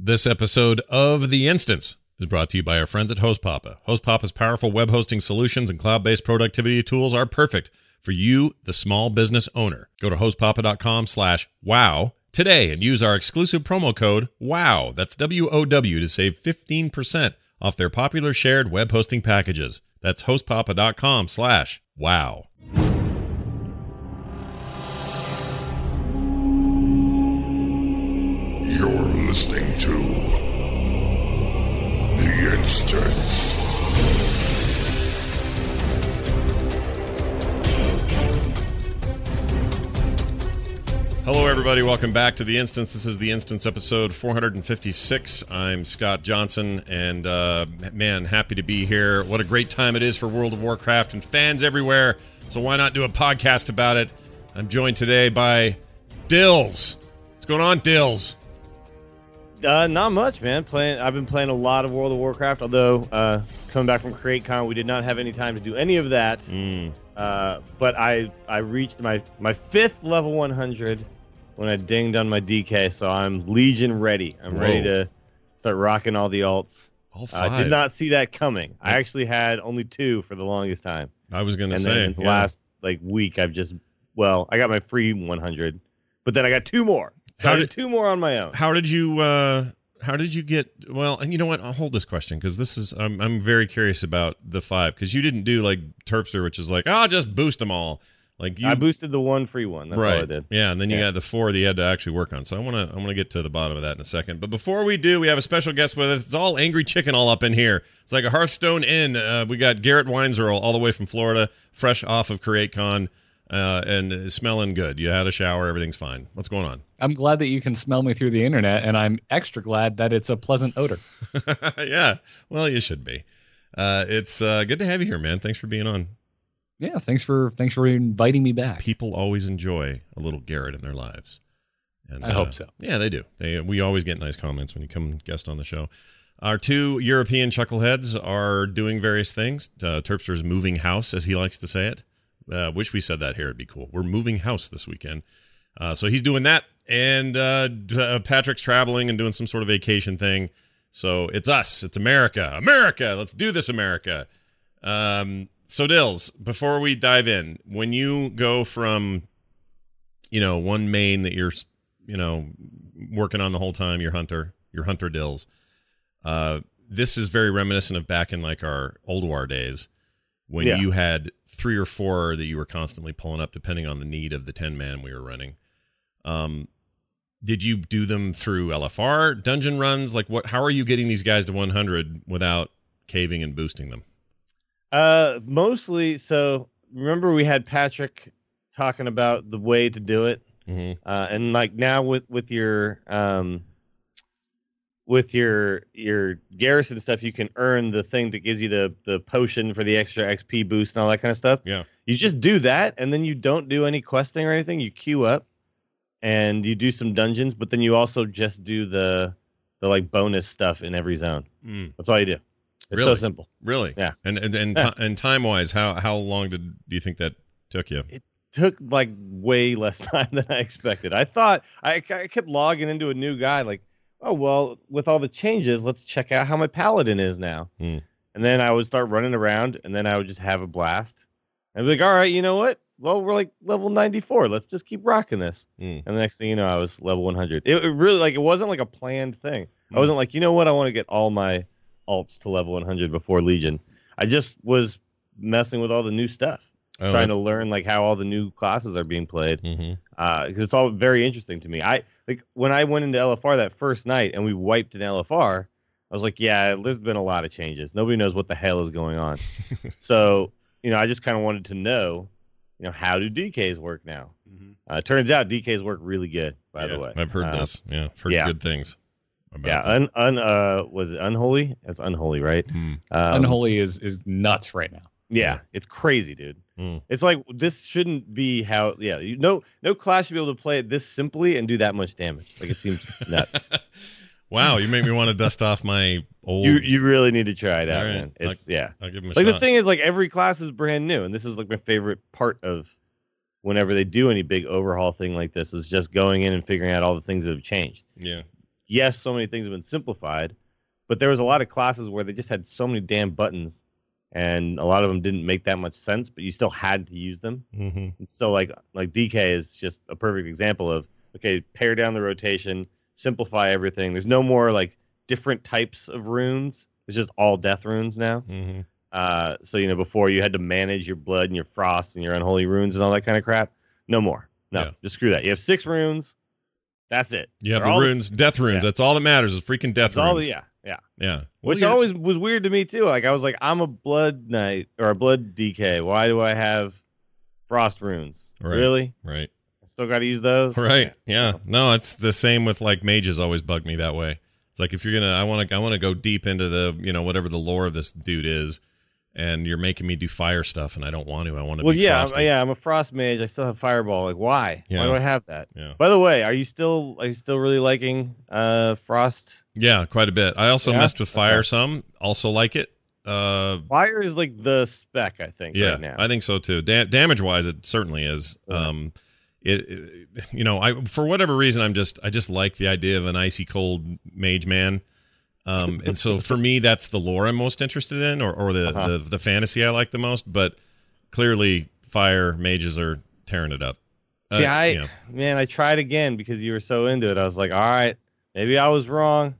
This episode of The Instance is brought to you by our friends at HostPapa. HostPapa's powerful web hosting solutions and cloud based productivity tools are perfect for you, the small business owner. Go to hostpapa.com slash wow today and use our exclusive promo code WOW. That's W O W to save 15% off their popular shared web hosting packages. That's hostpapa.com slash wow. You're listening to The Instance. Hello, everybody. Welcome back to The Instance. This is The Instance episode 456. I'm Scott Johnson, and uh, man, happy to be here. What a great time it is for World of Warcraft and fans everywhere. So, why not do a podcast about it? I'm joined today by Dills. What's going on, Dills? Uh, not much, man. Playing. I've been playing a lot of World of Warcraft. Although uh, coming back from CreateCon, we did not have any time to do any of that. Mm. Uh, but I I reached my my fifth level 100 when I dinged on my DK, so I'm Legion ready. I'm Whoa. ready to start rocking all the alts. All I did not see that coming. I actually had only two for the longest time, I was going to and say. then in the yeah. last like week, I've just well, I got my free 100, but then I got two more. So How I did two more on my own. How did you? Uh, how did you get? Well, and you know what? I'll hold this question because this is. I'm I'm very curious about the five because you didn't do like Terpster, which is like, oh, I'll just boost them all. Like you, I boosted the one free one. That's right? all I did. Yeah, and then you Yeah. got the four that you had to actually work on. So I want to I want to get to the bottom of that in a second. But before we do, we have a special guest with us. It's all angry chicken all up in here. It's like a Hearthstone Inn. Uh, we got Garrett Weinzierl all the way from Florida, fresh off of CreateCon, uh, and smelling good. You had a shower, everything's fine. What's going on? I'm glad that you can smell me through the internet, and I'm extra glad that it's a pleasant odor. yeah, well, you should be. Uh, it's uh, good to have you here, man. Thanks for being on. Yeah, thanks for thanks for inviting me back. People always enjoy a little Garrett in their lives. And, I hope so. Yeah, they do. They we always get nice comments when you come guest on the show. Our two European chuckleheads are doing various things. Uh, Terpster's moving house, as he likes to say it. Uh, wish we said that here. It'd be cool. We're moving house this weekend. Uh, so he's doing that. And uh, uh, Patrick's traveling and doing some sort of vacation thing. So it's us. It's America. America. Let's do this, America. Um, so, Dills, before we dive in, when you go from, you know, one main that you're, you know, working on the whole time, your hunter, your hunter Dills, uh, this is very reminiscent of back in like our old war days when Yeah. you had three or four that you were constantly pulling up depending on the need of the 10 man we were running. Um, did you do them through LFR dungeon runs? Like what, how are you getting these guys to 100 without caving and boosting them? Uh, mostly. So remember, we had Patrick talking about the way to do it, hmm uh, and like now with with your um, with your your garrison stuff, you can earn the thing that gives you the the potion for the extra XP boost and all that kind of stuff. Yeah. You just do that, and then you don't do any questing or anything. You queue up, and you do some dungeons, but then you also just do the the like bonus stuff in every zone. Mm. That's all you do. It's so simple. Really? Yeah. And and and, Yeah. ti- and time wise, how how long did do you think that took you? It, took like way less time than I expected. I thought I, I kept logging into a new guy like, oh well, with all the changes, let's check out how my paladin is now. Hmm. And then I would start running around, and then I would just have a blast. I'd be like, all right, you know what? Well, we're like level 94. Let's just keep rocking this. Hmm. And the next thing you know, I was level 100. It, it really like it wasn't like a planned thing. Hmm. I wasn't like, you know what? I want to get all my alts to level 100 before Legion. I just was messing with all the new stuff Oh, trying to learn like how all the new classes are being played hmm because it's all very interesting to me. I like when I went into LFR that first night and we wiped an LFR. I was like, yeah, there's been a lot of changes. Nobody knows what the hell is going on. so you know, I just kind of wanted to know, you know, how do DKs work now? Uh, turns out DKs work really good. By Yeah, the way, I've heard Uh, this. Yeah, I've heard yeah. good things. about Yeah, that. un, un uh was it unholy? It's unholy, right? Hmm. Um, Unholy is is nuts right now. Yeah, it's crazy, dude. Hmm. It's like this shouldn't be how. Yeah, you, no, no class should be able to play it this simply and do that much damage. Like it seems nuts. wow, you make me want to dust off my old. You you really need to try it out, right, man. It's yeah. I'll give him a Like shot. the thing is, like every class is brand new, and this is like my favorite part of whenever they do any big overhaul thing like this is just going in and figuring out all the things that have changed. yeah, Yes, so many things have been simplified, but there was a lot of classes where they just had so many damn buttons, and a lot of them didn't make that much sense, but you still had to use them. hmm so like like DK is just a perfect example of okay, pare down the rotation, simplify everything. There's no more like different types of runes. It's just all death runes now. hmm Uh, so you know before you had to manage your blood and your frost and your unholy runes and all that kind of crap. No more. No, Yeah. just screw that. You have six runes. That's it. You have They're the all runes, death runes. yeah. that's all that matters. Is freaking death That's all runes. the, yeah, yeah. yeah. Well, Which you- always was weird to me too. Like I was like, I'm a blood knight or a blood DK. Why do I have frost runes? Right. Really? right. I still got to use those. Right. Yeah. so- No, it's the same with like mages always bug me that way. It's like if you're gonna I wanna I wanna go deep into the you know, whatever the lore of this dude is, and you're making me do fire stuff and I don't want to. I want to Well, be yeah, I'm, yeah. I'm a frost mage. I still have fireball. Like, why? Yeah. Why do I have that? Yeah. By the way, are you still are you still really liking uh frost? Yeah, quite a bit. I also Yeah? messed with fire Okay. some. Also like it. Uh Fire is like the spec, I think. yeah, right now. I think so too. Da- damage wise it certainly is. Yeah. Um it, it- you know, I for whatever reason I'm just I just like the idea of an icy cold mage man. Um, and so for me, that's the lore I'm most interested in, or, or the, Uh-huh. the the fantasy I like the most. But clearly, fire mages are tearing it up. See, Uh, I yeah. man, I tried again because you were so into it. I was like, all right, maybe I was wrong.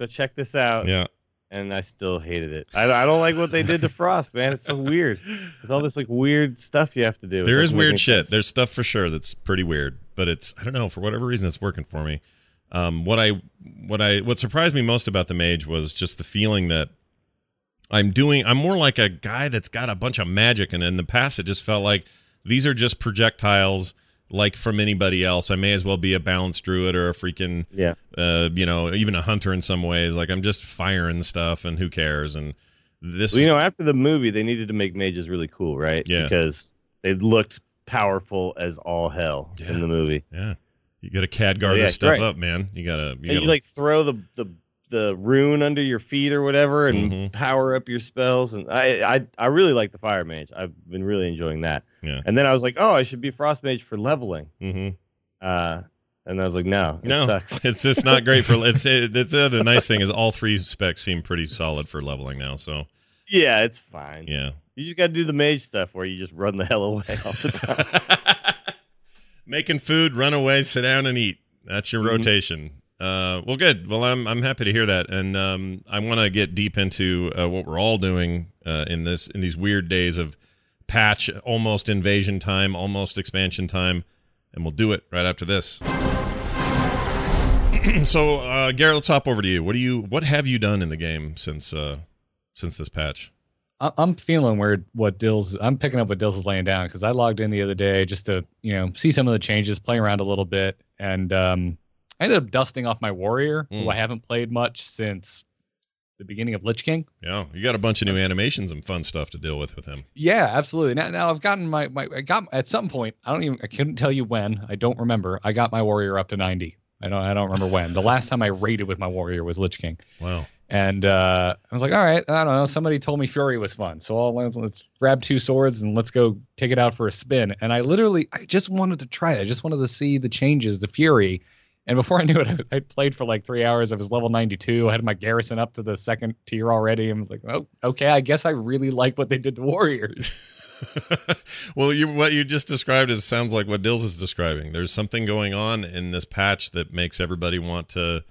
Go check this out. yeah, And I still hated it. I, I don't like what they did to Frost, man. It's so weird. There's all this like weird stuff you have to do. It there is make any weird shit. sense. There's stuff for sure that's pretty weird, but it's I don't know for whatever reason it's working for me. Um, what I what I what surprised me most about the mage was just the feeling that I'm doing. I'm more like a guy that's got a bunch of magic, and in the past it just felt like these are just projectiles, like from anybody else. I may as well be a balanced druid or a freaking yeah. uh, you know, even a hunter in some ways. Like I'm just firing stuff, and who cares? And this, Well, you know, after the movie, they needed to make mages really cool, right? Yeah. Because they looked powerful as all hell Yeah. in the movie. yeah, you got to Khadgar yeah, this stuff right. up, man. You gotta, you and gotta you like throw the, the the rune under your feet or whatever and Mhm. power up your spells and I, I I really like the fire mage. I've been really enjoying that. Yeah. And then I was like, oh, I should be frost mage for leveling. mm-hmm. Uh, and I was like, no, it No, sucks. it's just not great for. It's it, it's uh, the nice thing is all three specs seem pretty solid for leveling now. So yeah, it's fine. yeah, You just got to do the mage stuff where you just run the hell away all the time. making food, run away, sit down, and eat. That's your Mhm. rotation. Uh, well, good. Well, I'm I'm happy to hear that, and um, I want to get deep into uh, what we're all doing uh, in this in these weird days of patch, almost invasion time, almost expansion time, and we'll do it right after this. so, uh, Garrett, let's hop over to you. What do you what have you done in the game since uh, since this patch? I'm feeling where what Dills. I'm picking up what Dills is laying down because I logged in the other day just to you know see some of the changes, play around a little bit, and um, I ended up dusting off my warrior, Mm. who I haven't played much since the beginning of Lich King. Yeah, you got a bunch of new animations and fun stuff to deal with with him. Yeah, absolutely. Now, now I've gotten my, my I got at some point. I don't even I couldn't tell you when. I don't remember. I got my warrior up to 90. I don't I don't remember when. The last time I raided with my warrior was Lich King. Wow. And uh, I was like, all right, I don't know. Somebody told me Fury was fun, so I'll, let's, let's grab two swords and let's go take it out for a spin. And I literally, I just wanted to try it. I just wanted to see the changes, the Fury. And before I knew it, I, I played for like three hours. I was level 92. I had my garrison up to the second tier already. And I was like, oh, okay. I guess I really like what they did to warriors. well, you what you just described is sounds like what Dills is describing. There's something going on in this patch that makes everybody want to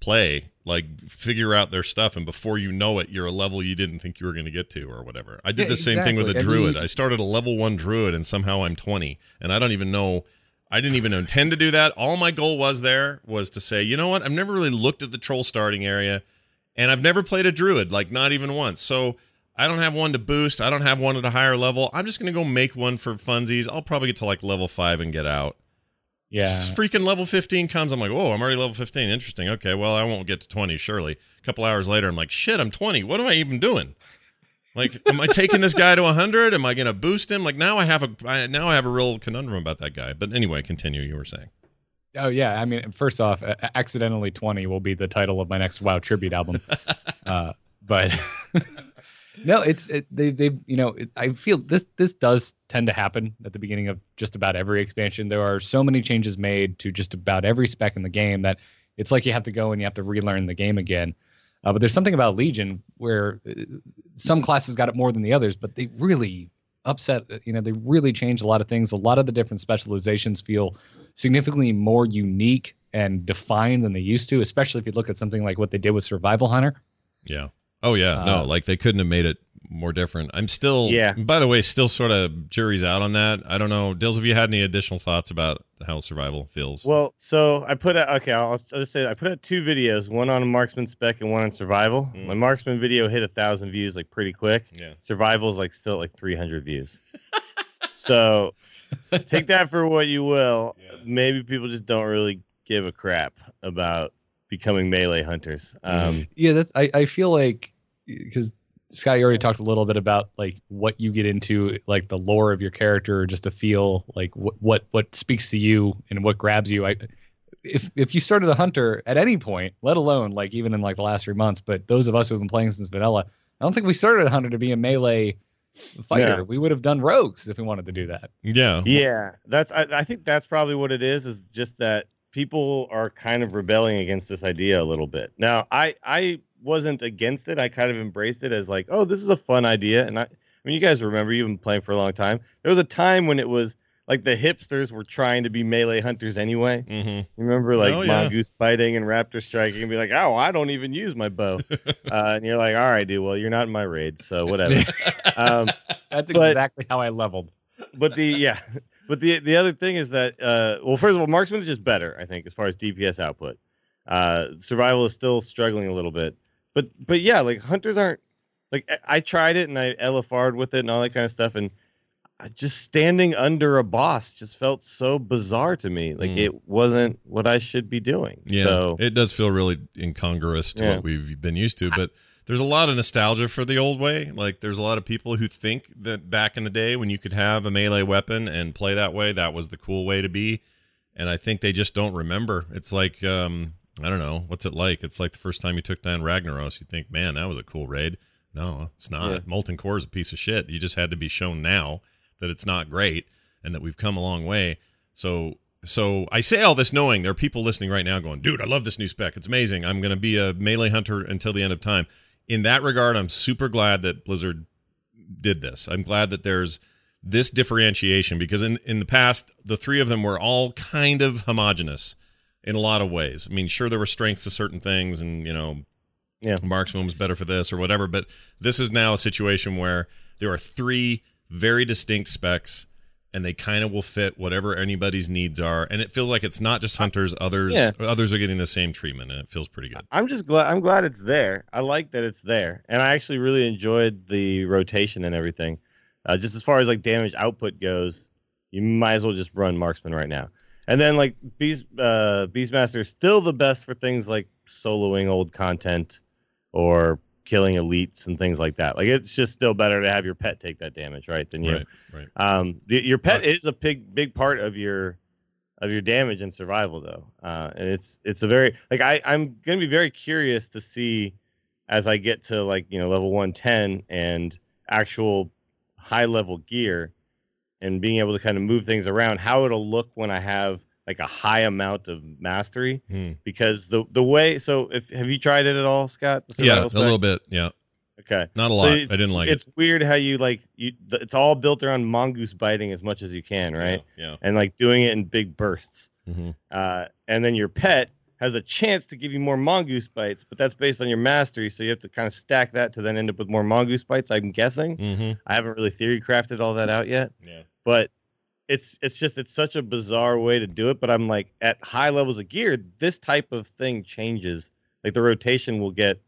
play, like figure out their stuff, and before you know it, you're a level you didn't think you were going to get to, or whatever. I did Yeah, the same thing with a exactly. I druid. mean- I started a level one druid, and somehow I'm 20, and I don't even know. I didn't even intend to do that. All my goal was there was to say, you know what? I've never really looked at the troll starting area, and I've never played a druid, like not even once. So I don't have one to boost. I don't have one at a higher level. I'm just gonna go make one for funsies. I'll probably get to like level five and get out. Yeah. freaking level 15 comes. I'm like, whoa, I'm already level 15. Interesting. Okay, well, I won't get to 20, surely. A couple hours later, I'm like, shit, I'm 20. What am I even doing? Like, am I taking this guy to 100? Am I going to boost him? Like, now I have a I, now I have a real conundrum about that guy. But anyway, continue. You were saying. Oh yeah, I mean, first off, accidentally twenty will be the title of my next WoW tribute album. uh, but no, it's it, they they you know it, I feel this this does tend to happen at the beginning of just about every expansion. There are so many changes made to just about every spec in the game that it's like you have to go and you have to relearn the game again. Uh, but there's something about Legion where uh, some classes got it more than the others, but they really upset. You know, they really changed a lot of things. A lot of the different specializations feel significantly more unique and defined than they used to, especially if you look at something like what they did with Survival Hunter. Yeah. Oh yeah. No, Uh, like they couldn't have made it more different. I'm still. Yeah. By the way, still sort of jury's out on that. I don't know, Dills. Have you had any additional thoughts about how survival feels? Well, so I put out, okay, I'll, I'll just say I put out two videos, one on marksman spec and one on survival. Mm. My marksman video hit a thousand views like pretty quick. yeah. Survival is like still like 300 views. so take that for what you will. Yeah. Maybe people just don't really give a crap about becoming melee hunters. Um, Yeah, that's I, I feel like because Scott, you already talked a little bit about like what you get into, like the lore of your character, just to feel like what what what speaks to you and what grabs you. I if if you started a hunter at any point, let alone like even in like the last three months, but those of us who have been playing since vanilla, I don't think we started a hunter to be a melee fighter. Yeah. We would have done rogues if we wanted to do that. Yeah. Yeah, that's. I, I think that's probably what it is. Is just that people are kind of rebelling against this idea a little bit. Now, I I wasn't against it. I kind of embraced it as like, oh, this is a fun idea. And I, I mean, you guys remember you've been playing for a long time. There was a time when it was like the hipsters were trying to be melee hunters anyway. Mm-hmm. You remember like Oh, yeah. mongoose fighting and raptor striking and be like, oh, I don't even use my bow. uh, and you're like, all right, dude. Well, you're not in my raid, so whatever. um, That's But- exactly how I leveled. but the yeah, but the the other thing is that uh, well, first of all, marksman is just better, I think, as far as DPS output. Uh, survival is still struggling a little bit, but but yeah, like hunters aren't like I, I tried it and I LFR'd with it and all that kind of stuff, and just standing under a boss just felt so bizarre to me. Like Mm. it wasn't what I should be doing. Yeah, So it does feel really incongruous to Yeah. what we've been used to, but there's a lot of nostalgia for the old way. Like there's a lot of people who think that back in the day when you could have a melee weapon and play that way, that was the cool way to be. And I think they just don't remember. It's like um I don't know, what's it like? It's like the first time you took down Ragnaros, you think, "Man, that was a cool raid." No, it's not. Yeah. Molten Core is a piece of shit. You just had to be shown now that it's not great and that we've come a long way. So so I say all this knowing there are people listening right now going, dude, I love this new spec. It's amazing. I'm going to be a melee hunter until the end of time. In that regard, I'm super glad that Blizzard did this. I'm glad that there's this differentiation because in in the past, the three of them were all kind of homogenous in a lot of ways. I mean, sure there were strengths to certain things, and you know, Yeah. marksman was better for this or whatever. But this is now a situation where there are three very distinct specs and they kind of will fit whatever anybody's needs are and it feels like it's not just hunters others Yeah. others are getting the same treatment and it feels pretty good I'm just glad I'm glad it's there. I like that it's there, and I actually really enjoyed the rotation and everything. Uh, just as far as like damage output goes, you might as well just run marksman right now. And then like Beast uh, Beastmaster is still the best for things like soloing old content or killing elites and things like that. Like it's just still better to have your pet take that damage, right? Than you. right right Um, the, your pet is a big big part of your of your damage and survival though, uh, and it's it's a very like I I'm gonna be very curious to see as I get to like you know level 110 and actual high level gear and being able to kind of move things around how it'll look when I have like a high amount of mastery Hmm. because the the way so if have you tried it at all Scott yeah a little bit yeah okay not a So lot i didn't like it. it's it weird how you like you it's all built around mongoose biting as much as you can right yeah, and like doing it in big bursts yeah. Mhm. uh, and then your pet has a chance to give you more mongoose bites but that's based on your mastery so you have to kind of stack that to then end up with more mongoose bites i'm guessing. Mhm. i haven't really theory crafted all that out yet yeah. but it's it's just it's such a bizarre way to do it but i'm like at high levels of gear this type of thing changes. Like the rotation will get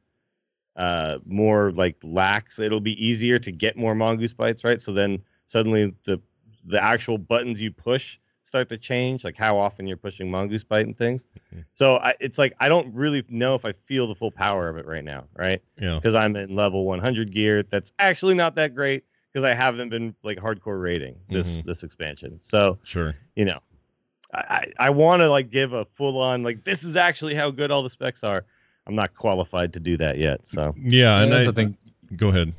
uh more like lax. It'll be easier to get more mongoose bites right? So then suddenly the the actual buttons you push start to change, like how often you're pushing mongoose bite and things. So I, it's like I don't really know if I feel the full power of it right now, right? Yeah. Because I'm in level 100 gear. That's actually not that great because I haven't been like hardcore rating this Mhm. this expansion. So Sure. you know, I I, I want to like give a full on like this is actually how good all the specs are. I'm not qualified to do that yet. So Yeah, And and that's I, the thing. go ahead.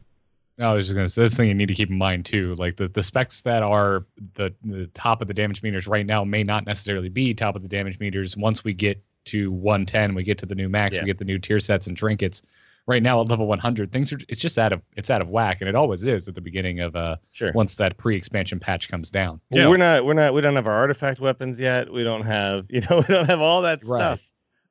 I was just gonna say this thing you need to keep in mind too. Like the, the specs that are the the top of the damage meters right now may not necessarily be top of the damage meters once we get to 110, we get to the new max, Yeah. we get the new tier sets and trinkets. Right now at level 100, things are it's just out of it's out of whack, and it always is at the beginning of uh sure. once that pre-expansion patch comes down. Well, Yeah. we're not we're not we don't have our artifact weapons yet. We don't have you know we don't have all that Right. stuff.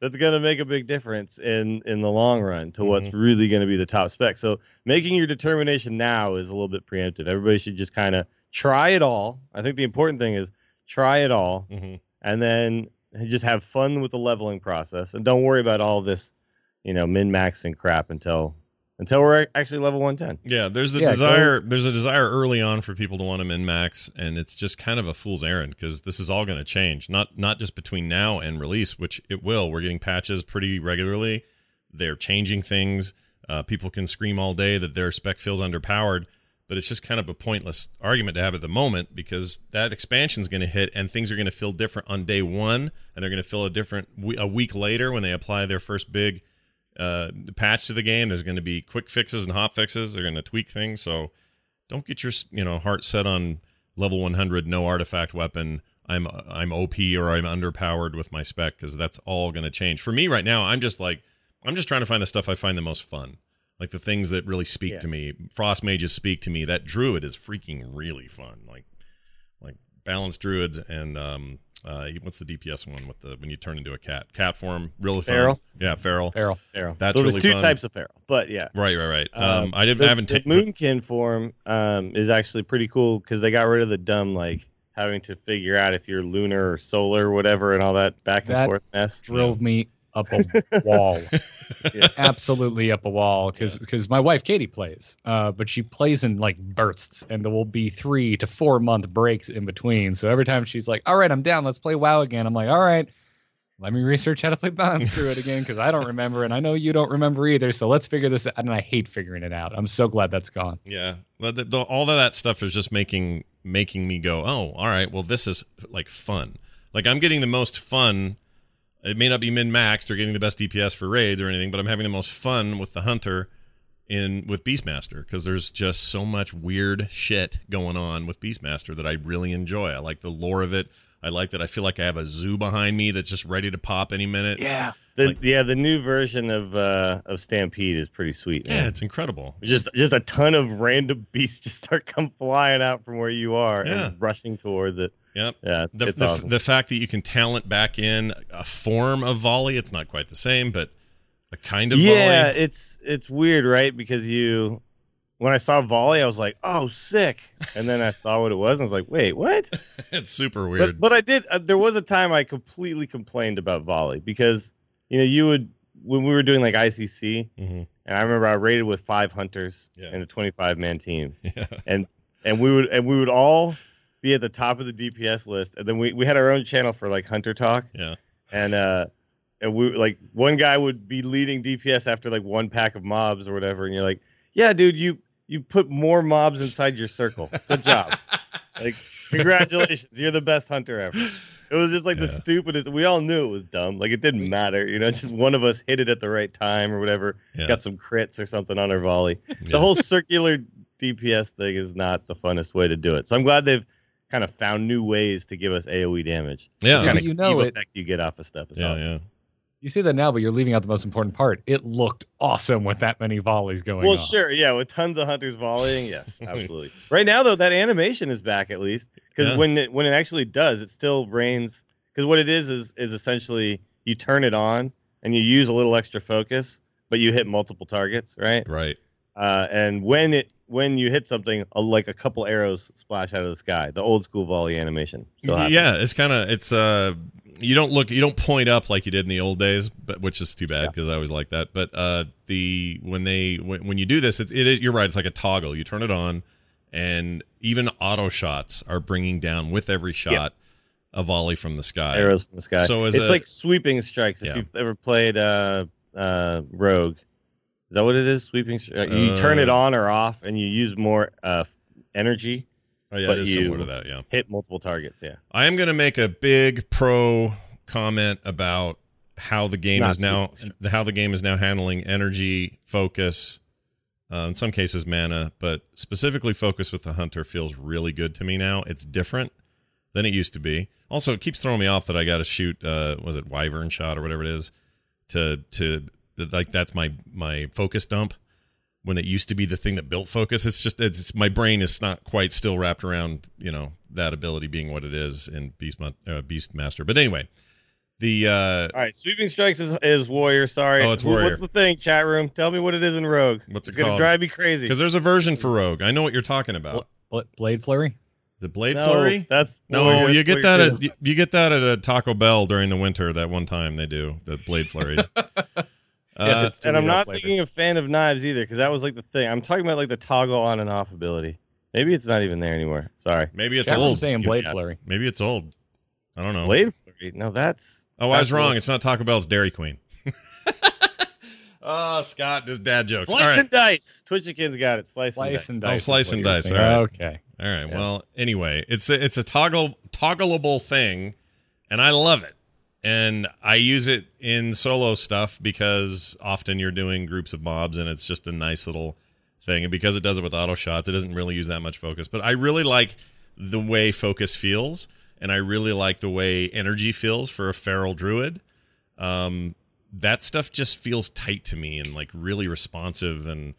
That's gonna make a big difference in in the long run to what's Mm-hmm. really gonna be the top spec. So making your determination now is a little bit preemptive. Everybody should just kind of try it all. I think the important thing is try it all Mhm. and then just have fun with the leveling process and don't worry about all this, you know, min maxing crap until until we're actually level 110. Yeah, there's a Yeah, go- desire. There's a desire early on for people to want to min max, and it's just kind of a fool's errand because this is all going to change. Not not just between now and release, which it will. We're getting patches pretty regularly. They're changing things. Uh, people can scream all day that their spec feels underpowered, but it's just kind of a pointless argument to have at the moment because that expansion is going to hit and things are going to feel different on day one, and they're going to feel a different a week later when they apply their first big uh, patch to the game. There's going to be quick fixes and hot fixes. They're going to tweak things. So don't get your you know heart set on level 100, no artifact weapon. I'm I'm OP or I'm underpowered with my spec because that's all going to change. For me right now, I'm just like I'm just trying to find the stuff I find the most fun, like the things that really speak Yeah. to me. Frost mages speak to me. That druid is freaking really fun. Like like balanced druids and um uh what's the DPS one with the when you turn into a cat cat form really fun. Feral? Yeah, feral. Feral. Feral. That's so really two fun. types of feral, but yeah. Right, right, right. Um, I didn't the, I haven't the taken Moonkin form um, is actually pretty cool because they got rid of the dumb like having to figure out if you're lunar or solar or whatever and all that back and That forth mess. Drove me up a wall. Yeah. Absolutely up a wall because because my wife Katie plays, uh, but she plays in like bursts, and there will be three to four month breaks in between. So every time she's like, "All right, I'm down. Let's play WoW again," I'm like, "All right." Let me research how to play Balance through it again because I don't remember, and I know you don't remember either. So let's figure this out. And I hate figuring it out. I'm so glad that's gone. Yeah, but the, the, all of that stuff is just making making me go, oh, all right. Well, this is like fun. Like I'm getting the most fun. It may not be min maxed or getting the best DPS for raids or anything, but I'm having the most fun with the hunter in with Beastmaster because there's just so much weird shit going on with Beastmaster that I really enjoy. I like the lore of it. I like that I feel like I have a zoo behind me that's just ready to pop any minute. Yeah. The, Like- yeah, the new version of uh, of Stampede is pretty sweet. Yeah, it's incredible. just just a ton of random beasts just start come flying out from where you are Yeah. and rushing towards it. Yep. Yeah, the, it's the, awesome. the fact that you can talent back in a form of volley it's not quite the same but a kind of yeah, volley it's it's weird, right? Because you, when I saw volley, I was like, "Oh, sick!" And then I saw what it was, and I was like, "Wait, what?" it's super weird But but I did. Uh, there was a time I completely complained about volley because you know you would when we were doing like ICC, Mhm. and I remember I raided with five hunters Yeah. and a 25 man team, yeah and we would and we would all be at the top of the DPS list, and then we we had our own channel for like hunter talk, yeah and uh and we like one guy would be leading DPS after like one pack of mobs or whatever, and you're like, yeah, dude, you you put more mobs inside your circle. Good job. like, congratulations, you're the best hunter ever. It was just like the stupidest. We all knew it was dumb. Like it didn't matter, you know. Just one of us hit it at the right time or whatever. yeah, Got some crits or something on our volley. yeah. The whole circular DPS thing is not the funnest way to do it. So I'm glad they've kind of found new ways to give us AOE damage. yeah Kind Yeah, of you know it- effect you get off of stuff. Is yeah, awesome. yeah You say that now, but you're leaving out the most important part. It looked awesome with that many volleys going Well, off. sure, yeah, with tons of hunters volleying, yes, absolutely. right now, though, that animation is back at least because Yeah. when it when it actually does, it still rains. Because what it is is is essentially you turn it on and you use a little extra focus, but you hit multiple targets, right? right Uh, and when it when you hit something, a, like a couple arrows splash out of the sky. The old school volley animation. yeah it's kind of it's uh you don't look you don't point up like you did in the old days but which is too bad because i always like that but uh the when they when, when you do this it, it is you're right it's like a toggle you turn it on and even auto shots are bringing down with every shot a volley from the sky. arrows from the sky. So as it's a- like sweeping strikes. If Yeah. you've ever played uh, uh, Rogue, is that what it is? Sweeping. uh, you turn it Uh, on or off, and you use more uh, energy. Oh yeah, but it is you- similar to that. Yeah. Hit multiple targets. Yeah. I am going to make a big pro comment about how the game Not is now how the game is now handling energy, focus, uh, in some cases mana, but specifically focus with the hunter feels really good to me now. It's different than it used to be. Also, it keeps throwing me off that I got to shoot uh was it wyvern shot or whatever it is to to like that's my my focus dump when it used to be the thing that built focus it's just it's my brain is not quite still wrapped around you know that ability being what it is in beast Mon- uh, beastmaster but anyway the uh All right. Sweeping strikes is, is warrior. Sorry. Oh, it's warrior. What's the thing? Chat room. Tell me what it is in Rogue. What's it's it gonna called? drive me crazy. because there's a version for rogue i know what you're talking about Bl- Blade Flurry. is it blade no, flurry That's no warrior. you get that at you, you get that at a taco bell during the winter that one time they do the blade flurries Yes, Uh, and I'm not flavored. thinking a fan of knives either, because that was like the thing. I'm talking about like the toggle on and off ability. Maybe it's not even there anymore. Sorry. maybe it's Chat room's old saying Blade Yeah. Flurry. maybe it's old i don't know Blade Flurry. No, that's Oh, I was wrong. what- It's not Taco Bell's Dairy Queen. oh, Scott, just dad jokes. slice All right. and dice. Twitchikins got it. Slice, Slice and Oh, dice. is slice and dice, thinking. all right. Okay. All right. Yes. Well, anyway, it's a, it's a toggle toggleable thing, and I love it. And I use it in solo stuff because often you're doing groups of mobs, and it's just a nice little thing. And because it does it with auto shots, it doesn't really use that much focus. But I really like the way focus feels, and I really like the way energy feels for a feral druid. Um, that stuff just feels tight to me and like really responsive and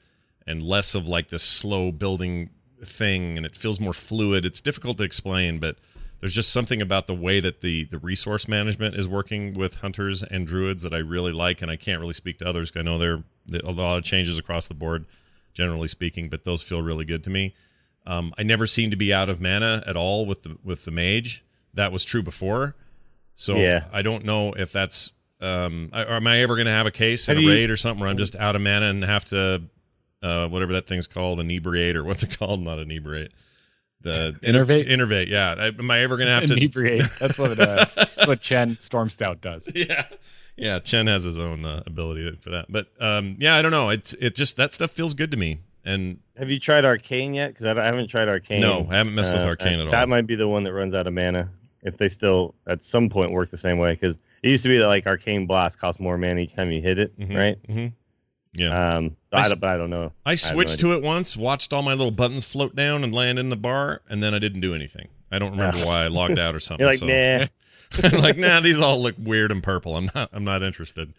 and less of like this slow building thing and it feels more fluid it's difficult to explain but there's just something about the way that the the resource management is working with hunters and druids that I really like and I can't really speak to others I know there are a lot of changes across the board generally speaking but those feel really good to me. Um, I never seem to be out of mana at all with the with the mage. That was true before. So Yeah. I don't know if that's um I- or am I ever going to have a case in Have a you- raid or something where I'm just out of mana and have to uh whatever that thing's called inebriate or what's it called? Not inebriate the Innervate? innervate yeah I- am I ever going to have to Inebriate. That's what uh, that's what Chen Stormstout does. yeah yeah Chen has his own uh, ability for that but um yeah I don't know it's it just that stuff feels good to me and Have you tried Arcane yet? Because I, I haven't tried Arcane. no I haven't messed with Uh, arcane at all That might be the one that runs out of mana. If they still at some point work the same way, because it used to be that like Arcane Blast costs more mana each time you hit it, Mhm, right? mhm. Yeah Um, I I, s- don't, but I don't know. I have no switched to it once, watched all my little buttons float down and land in the bar, and then I didn't do anything. I don't remember Ah. why I logged out or something. You're like, so nah. I'm like, nah, these all look weird and purple. I'm not. I'm not interested.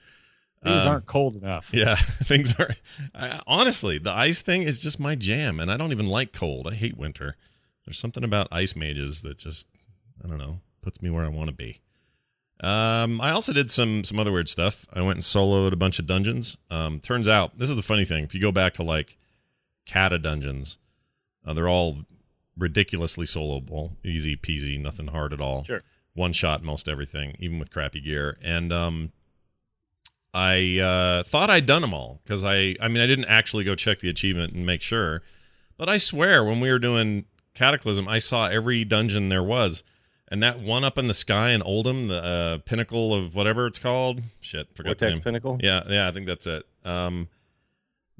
These Um, aren't cold enough. Yeah, things are. I, honestly, the ice thing is just my jam, and I don't even like cold. I hate winter. There's something about ice mages that just, I don't know, puts me where I want to be. Um, I also did some some other weird stuff. I went and soloed a bunch of dungeons. Um, turns out this is the funny thing. If you go back to like Kata dungeons, uh, they're all ridiculously soloable, easy peasy, nothing hard at all. Sure. One shot most everything, even with crappy gear. And um, I uh, thought I'd done them all because I, I mean, I didn't actually go check the achievement and make sure, but I swear when we were doing Cataclysm, I saw every dungeon there was, and that one up in the sky in Uldum, the uh, pinnacle of whatever it's called. Shit, forgot the Vortex name. Pinnacle. Yeah, yeah, I think that's it. Um,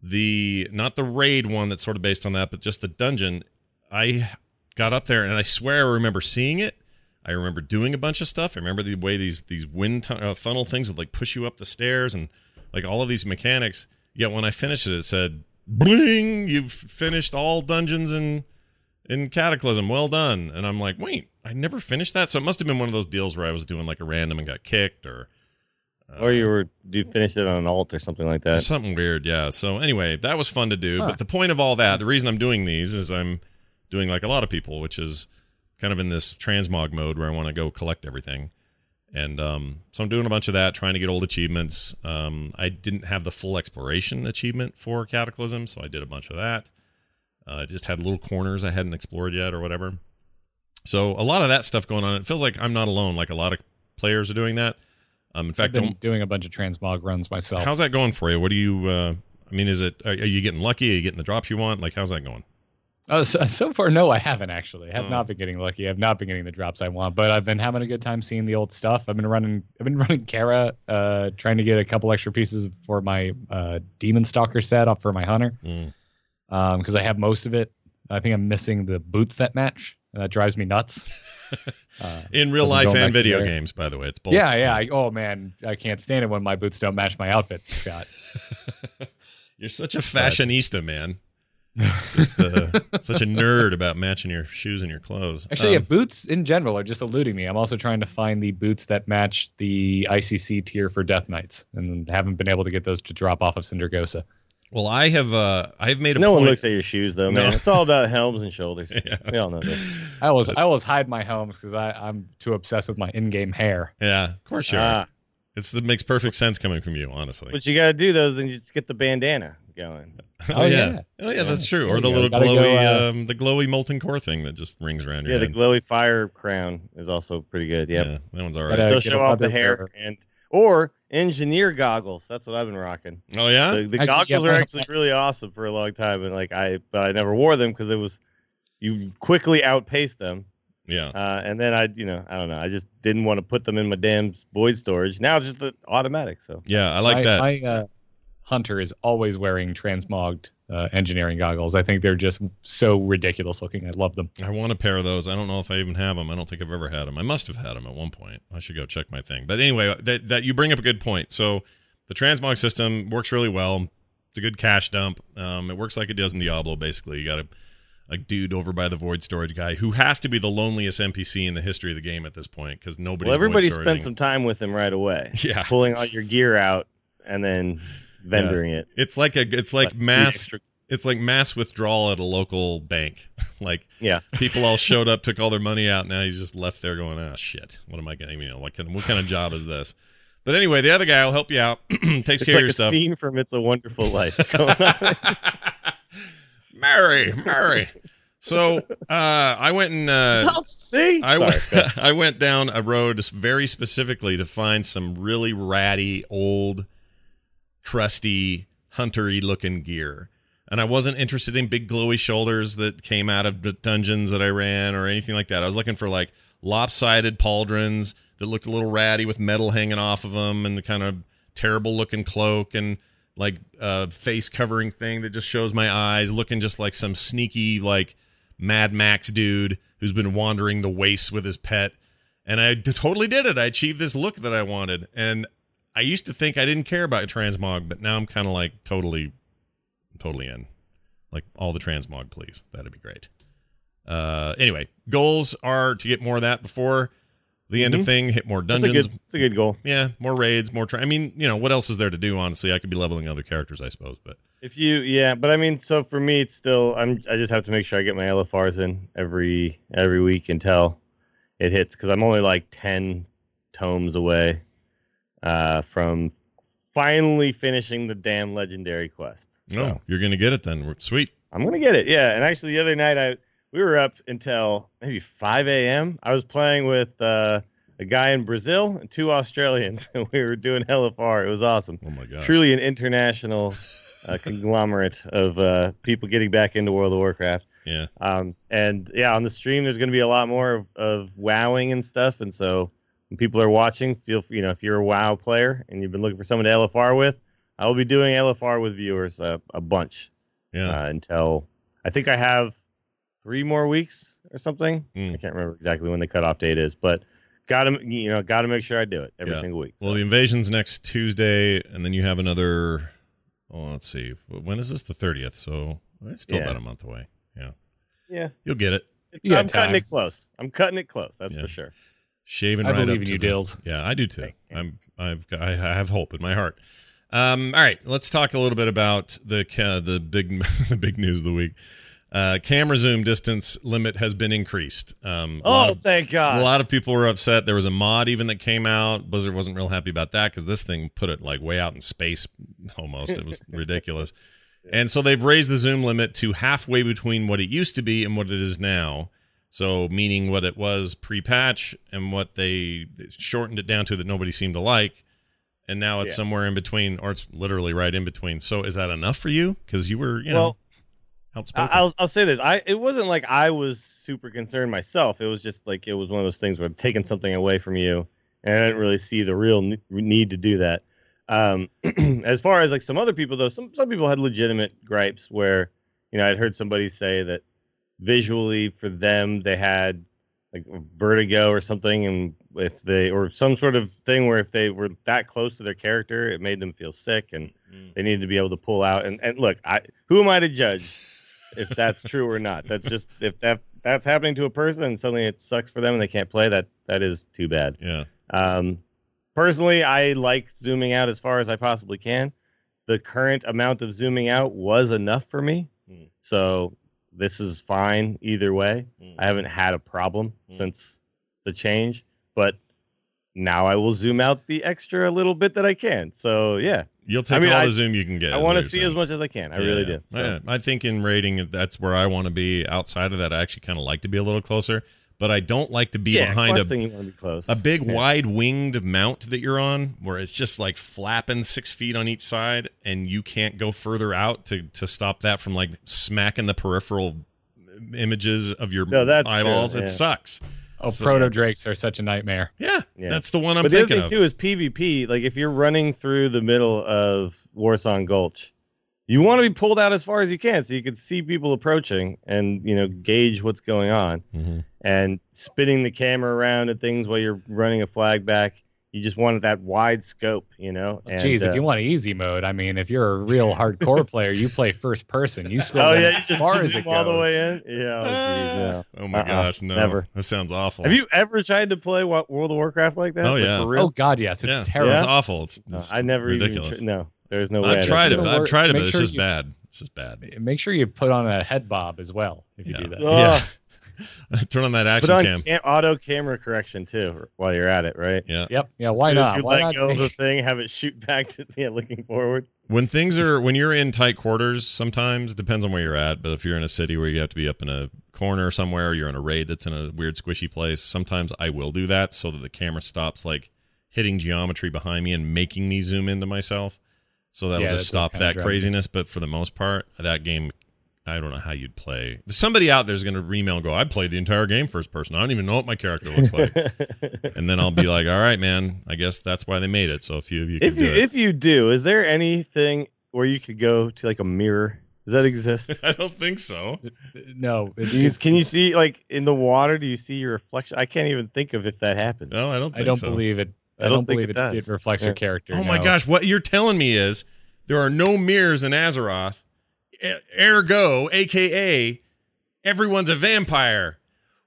the not the raid one that's sort of based on that, but just the dungeon. I got up there and I swear I remember seeing it. I remember doing a bunch of stuff. I remember the way these these wind tu- uh, funnel things would like push you up the stairs and like all of these mechanics. Yet when I finished it, it said, "Bling! You've finished all dungeons in in Cataclysm. Well done." And I'm like, "Wait, I never finished that." So it must have been one of those deals where I was doing like a random and got kicked, or uh, Or you were you finished it on an alt or something like that. something weird, yeah. So anyway, that was fun to do. Huh. But the point of all that, the reason I'm doing these is I'm doing like a lot of people, which is kind of in this transmog mode where I want to go collect everything. And um, so I'm doing a bunch of that, trying to get old achievements. Um, I didn't have the full exploration achievement for Cataclysm, so I did a bunch of that. Uh, just had little corners I hadn't explored yet or whatever. So a lot of that stuff going on. It feels like I'm not alone. Like a lot of players are doing that. Um, in I've fact, been don't doing a bunch of transmog runs myself. How's that going for you? What do you? Uh, I mean, is it? Are, are you getting lucky? Are you getting the drops you want? Like, how's that going? Oh, so, so far, no, I haven't actually. I have Oh. not been getting lucky. I've not been getting the drops I want, but I've been having a good time seeing the old stuff. I've been running, I've been running Kara, uh, trying to get a couple extra pieces for my uh, Demon Stalker set up for my hunter, Mm. Um, because I have most of it. I think I'm missing the boots that match, and that drives me nuts. Uh, In real life and video games, by the way, it's both. yeah, yeah. I, oh man, I can't stand it when my boots don't match my outfit, Scott. You're such a fashionista, man. Just uh, such a nerd about matching your shoes and your clothes. Actually, yeah, Um, boots in general are just eluding me. I'm also trying to find the boots that match the ICC tier for Death Knights, and haven't been able to get those to drop off of Sindragosa. Well, I have uh, I've made a No point. one looks at your shoes though, man. No. It's all about helms and shoulders. Yeah. We all know this. I always I always hide my helms because I'm too obsessed with my in-game hair. yeah, of course you are. Ah, It's, it makes perfect sense coming from you, honestly. what you got to do though is then you just get the bandana going. oh, Oh, yeah. yeah. oh yeah, that's true. There Or the little Gotta go, glowy, uh, um, the glowy molten core thing that just rings around your Yeah, the glowy fire crown is also pretty good. Yep. yeah, that one's all But, uh, Still show off the leather hair and or engineer goggles. That's what I've been rocking. oh yeah, The, the Actually, goggles yeah, are actually really awesome for a long time, and like I, but I never wore them because it was you quickly outpaced them, yeah. uh, and then I, you know, I don't know, I just didn't want to put them in my damn void storage. Now it's just the automatic. So Yeah, I like my, that. My uh, hunter is always wearing transmogged uh, engineering goggles. I think they're just so ridiculous looking. I love them. I want a pair of those. I don't know if I even have them. I don't think I've ever had them. I must have had them at one point. I should go check my thing. But anyway, that, that you bring up a good point. So the transmog system works really well. It's a good cash dump. Um, it works like it does in Diablo. Basically, you got a a dude over by the void storage guy who has to be the loneliest NPC in the history of the game at this point because nobody. well, everybody spent some time with him right away, Yeah, pulling all your gear out and then vendoring it. it's like a it's like But mass it's like mass withdrawal at a local bank. like Yeah. people all showed up, took all their money out. Now he's just left there going, ah, shit. What am I getting? You know, what kind, what kind of job is this? But anyway, the other guy will help you out, takes It's care like of your a stuff. scene from It's a Wonderful Life. Mary, Mary. So uh, I went and uh, See, I Sorry, went, I went down a road very specifically to find some really ratty, old, crusty, huntery looking gear. And I wasn't interested in big glowy shoulders that came out of the dungeons that I ran or anything like that. I was looking for like lopsided pauldrons that looked a little ratty with metal hanging off of them and the kind of terrible looking cloak and like uh face covering thing that just shows my eyes looking just like some sneaky like Mad Max dude who's been wandering the wastes with his pet. And I totally did it. I achieved this look that I wanted. And I used to think I didn't care about transmog, but now I'm kind of like totally, totally in. Like all the transmog, please. That'd be great. Uh, anyway, goals are to get more of that before the end of Mhm. thing. Hit more a dungeons. good, that's a good goal. Yeah, more raids, more. Tra- I mean, you know, what else is there to do? Honestly, I could be leveling other characters, I suppose. But If you, yeah, but I mean, so for me, it's still, I'm, I just have to make sure I get my LFRs in every every week until it hits, because I'm only like ten tomes away uh, from finally finishing the damn legendary quest. So no, you're gonna get it then. Sweet. I'm gonna get it. Yeah, and actually, the other night I we were up until maybe 5 a.m. I was playing with uh, a guy in Brazil and two Australians, and we were doing LFR. It was awesome. Oh my god! Truly an international uh, conglomerate of uh, people getting back into World of Warcraft. Yeah. Um, and yeah, on the stream, there's going to be a lot more of, of wowing and stuff. And so when people are watching, feel you know if you're a WoW player and you've been looking for someone to LFR with, I will be doing LFR with viewers uh, a bunch Yeah. uh, until I think I have three more weeks or something. Mm. I can't remember exactly when the cutoff date is, but gotta you know gotta make sure I do it every Yeah. single week. Well, the invasion's next Tuesday, and then you have another. Oh, let's see. When is this? The thirtieth. So it's still Yeah. about a month away. Yeah, yeah, you'll get it. You I'm cutting it close. I'm cutting it close. That's Yeah. for sure. Shaving I right believe up in to you, the-. Yeah, I do too. I'm. I've. got- I have hope in my heart. Um. All right. Let's talk a little bit about the ca- the big the big news of the week. Uh, camera zoom distance limit has been increased. Um, Oh, of- thank God. A lot of people were upset. There was a mod even that came out. Blizzard wasn't real happy about that because this thing put it like way out in space almost. It was ridiculous. And so they've raised the zoom limit to halfway between what it used to be and what it is now. So meaning what it was pre-patch and what they shortened it down to that nobody seemed to like. And now it's Yeah. somewhere in between, or it's literally right in between. So is that enough for you? Because you were, you know, well, outspoken. I'll I'll say this. I it wasn't like I was super concerned myself. It was just like it was one of those things where I'm taking something away from you, and I didn't really see the real need to do that. Um, as far as like some other people though, some some people had legitimate gripes where you know I'd heard somebody say that visually for them they had like vertigo or something, and if they or some sort of thing where if they were that close to their character, it made them feel sick and Mm. they needed to be able to pull out. And and look, I who am I to judge if that's true or not? That's just if that that's happening to a person and suddenly it sucks for them and they can't play. That that is too bad. yeah. Um, personally, I like zooming out as far as I possibly can. The current amount of zooming out was enough for me, Hmm. so this is fine either way. Hmm. I haven't had a problem Hmm. since the change, but now I will zoom out the extra little bit that I can. So yeah, You'll take I mean, all I- the zoom you can get. I want to see saying. as much as I can. I Yeah, really do. So. Yeah, I think in rating, that's where I want to be. Outside of that, I actually kind of like to be a little closer, but I don't like to be yeah, behind a questing, you want to be close. a big Yeah. wide winged mount that you're on where it's just like flapping six feet on each side and you can't go further out to to stop that from like smacking the peripheral images of your No, that's true, eyeballs it sucks Oh, So- proto drakes are such a nightmare. yeah, Yeah. that's the one i'm but the other thinking thing of too is PvP. Like if you're running through the middle of Warsong Gulch, you want to be pulled out as far as you can so you can see people approaching and you know gauge what's going on. Mhm. And spinning the camera around at things while you're running a flag back, you just wanted that wide scope, you know. And, Jeez, uh, if you want easy mode, I mean, if you're a real hardcore player, you play first person. You scroll Oh down yeah, you as just far as zoom it all the way in. Yeah. Oh, geez, no. oh my Uh-uh, gosh no never. that sounds awful Have you ever tried to play Wa- World of Warcraft like that? Oh, Like, yeah. for real? Oh God, yes, it's yeah terrible. it's awful it's, No, it's I never ridiculous even. Tr- no, there's no way. i've I'd tried it ever- but Make i've tried it but sure it's just you- bad it's just bad Make sure you put on a head bob as well if you do that. Ugh. yeah ah. turn on that action on cam cam- auto camera correction too while you're at it, right? yeah Yep. Yeah. Why As soon as not? You Why let not? go of the thing, have it shoot back to yeah, looking forward. when things are when you're in tight quarters sometimes depends on where you're at but if you're in a city where you have to be up in a corner somewhere or you're in a raid that's in a weird squishy place sometimes i will do that so that the camera stops like hitting geometry behind me and making me zoom into myself so that'll Yeah, just that stop that craziness but for the most part that game i don't know how you'd play somebody out there's going to email and go i played the entire game first person i don't even know what my character looks like and then i'll be like all right man i guess that's why they made it so a few of you can if do you it if you do, is there anything where you could go to like a mirror? Does that exist? i don't think so No. It, You- can you see like in the water? Do you see your reflection? I can't even think of if that happens. no i don't think I don't so. believe it. I I don't don't, think believe it it, does. it, reflects Yeah. your character. Oh my gosh, what you're telling me is there are no mirrors in Azeroth. Ergo, aka everyone's a vampire.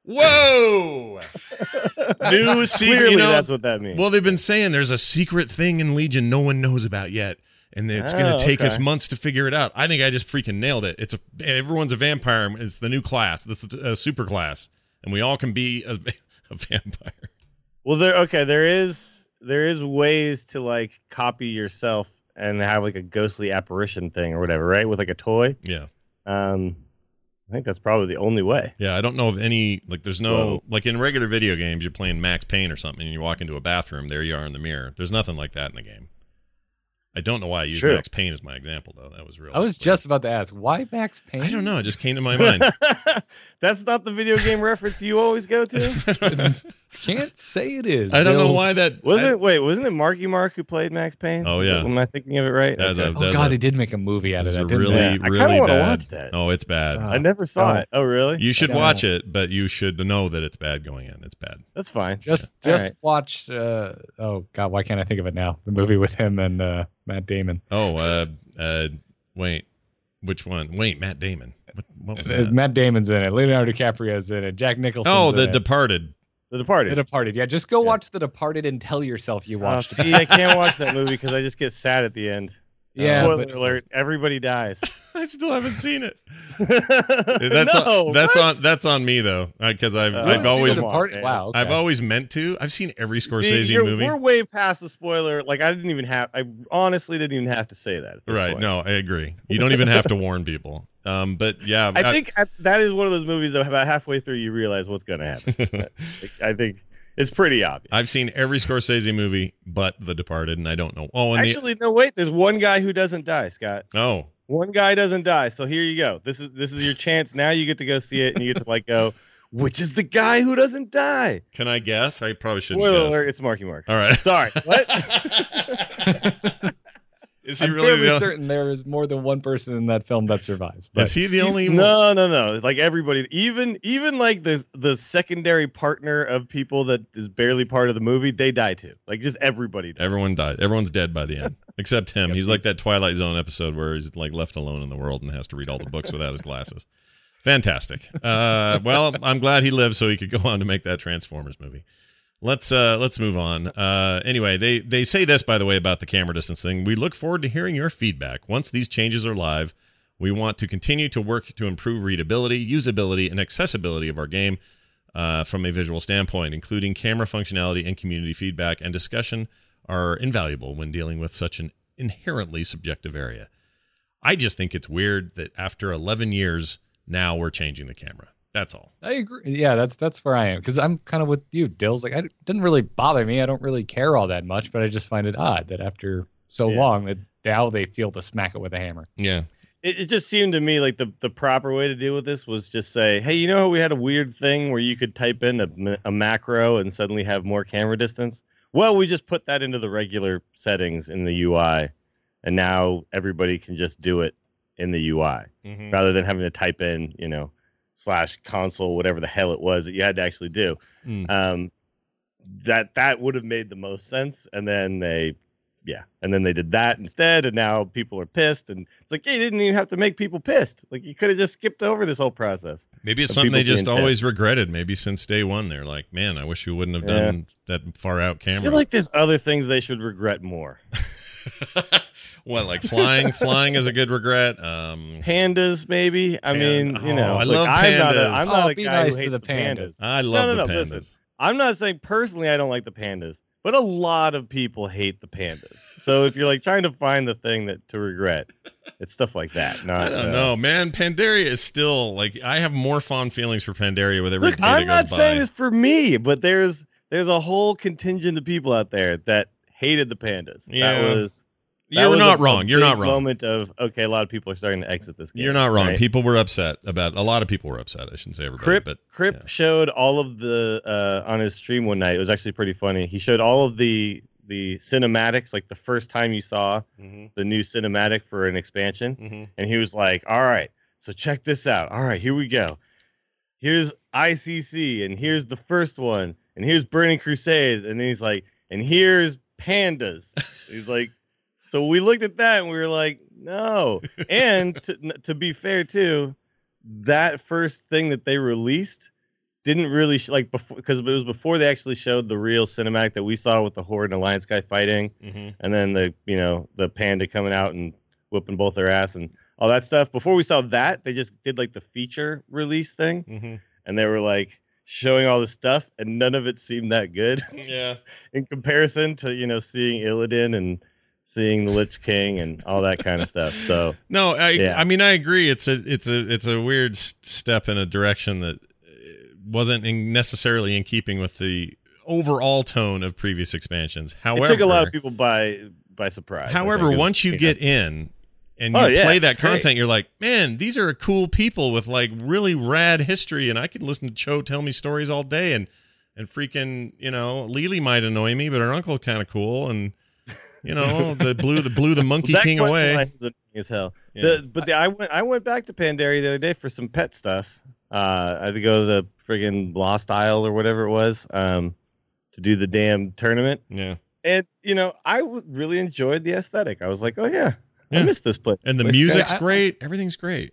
Whoa! New secret, Clearly, you know. that's what that means. Well, they've been saying there's a secret thing in Legion no one knows about yet, and it's going Oh, to take us months to figure it out. I think I just freaking nailed it. It's a everyone's a vampire. It's the new class. This is a super class, and we all can be a, a vampire. Well, there. Okay, there is there is ways to like copy yourself and have like a ghostly apparition thing or whatever, right? With like a toy. Yeah. Um, I think that's probably the only way. Yeah, I don't know of any like there's no Whoa. like in regular video games you're playing Max Payne or something and you walk into a bathroom, there you are in the mirror. There's nothing like that in the game. I don't know why I It's used true. Max Payne as my example though. That was real. I was just about to ask why Max Payne. I don't know, it just came to my mind. that's not the video game reference you always go to. Can't say it is. I don't know why that Was I- it? Wait, wasn't it Marky Mark who played Max Payne? Oh, yeah. Am I thinking of it right? That's Okay. a- Oh God, a- he did make a movie out of It's that. Didn't really. Yeah, I kinda really wanna bad. watch that. Oh, it's bad. Uh, I never saw Oh. it. Oh, really? you should don't. watch it, but you should know that it's bad going in. It's bad. That's fine. Just Yeah. just Alright. watch. Uh, oh God, why can't I think of it now? The movie with him and uh, Matt Damon. Oh, uh uh wait. Which one? Wait, Matt Damon. What, what was Uh, that? Matt Damon's in it. Leonardo DiCaprio's in it. Jack Nicholson. Oh, The in it. Departed. The The Departed. Yeah, just go Yeah. watch The Departed and tell yourself you Uh, watched it. see, I can't watch that movie because I just get sad at the end. Yeah, Spoiler but- alert: everybody dies. I still haven't seen it. that's That's on, that's what? on that's on me though, because I've Uh, I've always The Come on, Departed. man. Wow. Okay. I've always meant to. I've seen every See, Scorsese you're- movie. We're way past the spoiler. Like I didn't even have. I honestly didn't even have to say that. Right? point. No, I agree. You don't even have to warn people. Um, but yeah, I think at- that is one of those movies that about halfway through you realize what's going to happen. I think it's pretty obvious. I've seen every Scorsese movie but The Departed, and I don't know. Oh, and Actually, no, wait. There's one guy who doesn't die, Scott. the oh, One guy doesn't die, so here you go. This is this is your chance. Now you get to go see it, and you get to like go. Which is the guy who doesn't die? Can I guess? I probably shouldn't Spoiler guess. alert! It's Marky Mark. All right. Sorry. What? Is he I'm really fairly the certain there is more than one person in that film that survives. But Is he the only one? no, no, no. Like everybody, even even like the the secondary partner of people that is barely part of the movie, they die too. Like just everybody. Dies. Everyone died. Everyone's dead by the end, except him. He's like that Twilight Zone episode where he's like left alone in the world and has to read all the books without his glasses. Fantastic. Uh, well, I'm glad he lived so he could go on to make that Transformers movie. Let's uh, let's move on. Uh, anyway, they they say this by the way about the camera distance thing. We look forward to hearing your feedback. Once these changes are live, we want to continue to work to improve readability, usability, and accessibility of our game uh, from a visual standpoint, including camera functionality and community feedback and discussion are invaluable when dealing with such an inherently subjective area. I just think it's weird that after 11 years, now we're changing the camera. That's all. I agree. Yeah, that's that's where I am because I'm kind of with you, Dills. Like, I, it didn't really bother me. I don't really care all that much, but I just find it odd that after so Yeah. long that now they feel to smack it with a hammer. Yeah. It, it just seemed to me like the the proper way to deal with this was just say, hey, you know, how we had a weird thing where you could type in a, a macro and suddenly have more camera distance. Well, we just put that into the regular settings in the UI, and now everybody can just do it in the UI Mm-hmm. rather than having to type in, you know, slash console whatever the hell it was that you had to actually do. Mm. Um, that that would have made the most sense, and then they, yeah, and then they did that instead, and now people are pissed, and it's like, yeah, you didn't even have to make people pissed. Like you could have just skipped over this whole process. Maybe it's something they just always regretted. Maybe since day one, they're like, man, I wish we wouldn't have Yeah. done that far out I camera. feel like there's other things they should regret more. what, like flying? flying is a good regret. Um, Pandas, maybe. I Pan- mean, you oh, know, I look, love I'm not a, pandas. I'm Oh, not a guy nice who hates the pandas. I love no, the no, pandas. listen. I'm not saying personally I don't like the pandas, but a lot of people hate the pandas. So if you're like trying to find the thing that to regret, it's stuff like that. Not, I don't uh, know, man. Pandaria is still like I have more fond feelings for Pandaria with every Look, day I'm that not goes by. saying this for me, but there's there's a whole contingent of people out there that hated the pandas. Yeah. That was that You're was not a- a wrong. You're not wrong. Moment of okay, a lot of people are starting to exit this game. You're not wrong. right? People were upset about a lot of people were upset. I shouldn't say everybody, Kripp, but Kripp yeah. showed all of the uh, on his stream one night. It was actually pretty funny. He showed all of the the cinematics, like the first time you saw the new cinematic for an expansion, and he was like, "All right, so check this out. All right, here we go. Here's ICC, and here's the first one, and here's Burning Crusade, and then he's like, and here's Pandas. he's like, so we looked at that and we were like, no. And to, to be fair too, that first thing that they released didn't really sh- like before because it was before they actually showed the real cinematic that we saw with the Horde and Alliance guy fighting Mhm. and then the you know the panda coming out and whooping both their ass and all that stuff. Before we saw that, they just did like the feature release thing, Mhm. and they were like showing all this stuff, and none of it seemed that good yeah. in comparison to you know seeing Illidan and seeing the Lich King and all that kind of stuff. So No, I Yeah. I mean I agree. It's a it's a it's a weird step in a direction that uh, wasn't in necessarily in keeping with the overall tone of previous expansions. However, it took a lot of people by by surprise. However, once you get in and you Oh, yeah, play that it's great. content, you're like, man, these are cool people with like really rad history, and I can listen to Cho tell me stories all day, and and freaking, you know, Li Li might annoy me, but her uncle's kind of cool, and you know, the blew the blew the Monkey Well, King away. line is annoying as hell. Yeah. The, but the, I went I went back to Pandaria the other day for some pet stuff. Uh, I had to go to the friggin' Lost Isle or whatever it was um, to do the damn tournament. yeah, And you know, I w- really enjoyed the aesthetic. I was like, oh yeah, Yeah. I missed this place. and the Place music's I- I- great. Everything's great.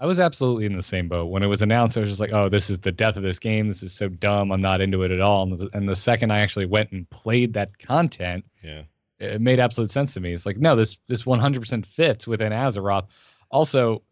I was absolutely in the same boat when it was announced. I was just like, "Oh, this is the death of this game. This is so dumb. I'm not into it at all." And the, and the second I actually went and played that content, Yeah, it made absolute sense to me. It's like, no, this this 100% fits within Azeroth. Also,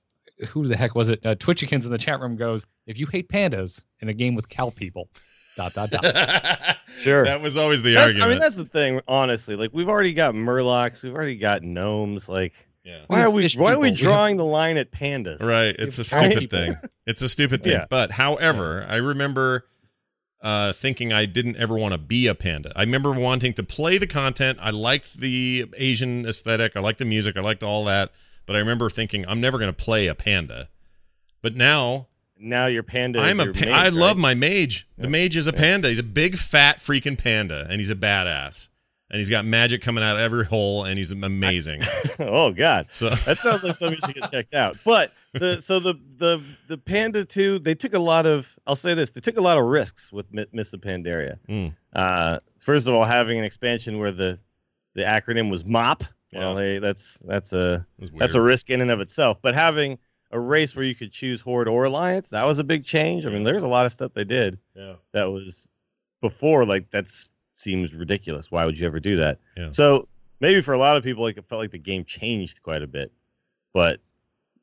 who the heck was it? Uh, Twitchikins in the chat room goes, "If you hate pandas in a game with cow people, dot dot dot." Sure. that was always the That's- argument. I mean, that's the thing. Honestly, like we've already got Murlocs, we've already got gnomes. Like, yeah. why are we why are we people. We have- drawing the line at pandas? Right. It's a stupid People. thing. It's a stupid thing. Yeah. But however, I remember uh, thinking I didn't ever want to be a panda. I remember wanting to play the content. I liked the Asian aesthetic. I liked the music. I liked all that. but I remember thinking I'm never going to play a panda. But now Now your panda. I'm is a your pa- mage, I right? love my mage. The mage is a panda. He's a big fat freaking panda, and he's a badass. And he's got magic coming out of every hole, and he's amazing. oh God. So That sounds like something you should get checked out. But the so the the the Panda two, they took a lot of. I'll say this: they took a lot of risks with Mi- Mists of Pandaria. Mm. Uh, first of all, having an expansion where the the acronym was MOP. Well, Yeah. they, that's that's a that's a risk in and of itself. But having a race where you could choose Horde or Alliance, that was a big change. I mean, there's a lot of stuff they did yeah. that was before like that seems ridiculous. Why would you ever do that? Yeah. So maybe for a lot of people, like it felt like the game changed quite a bit, but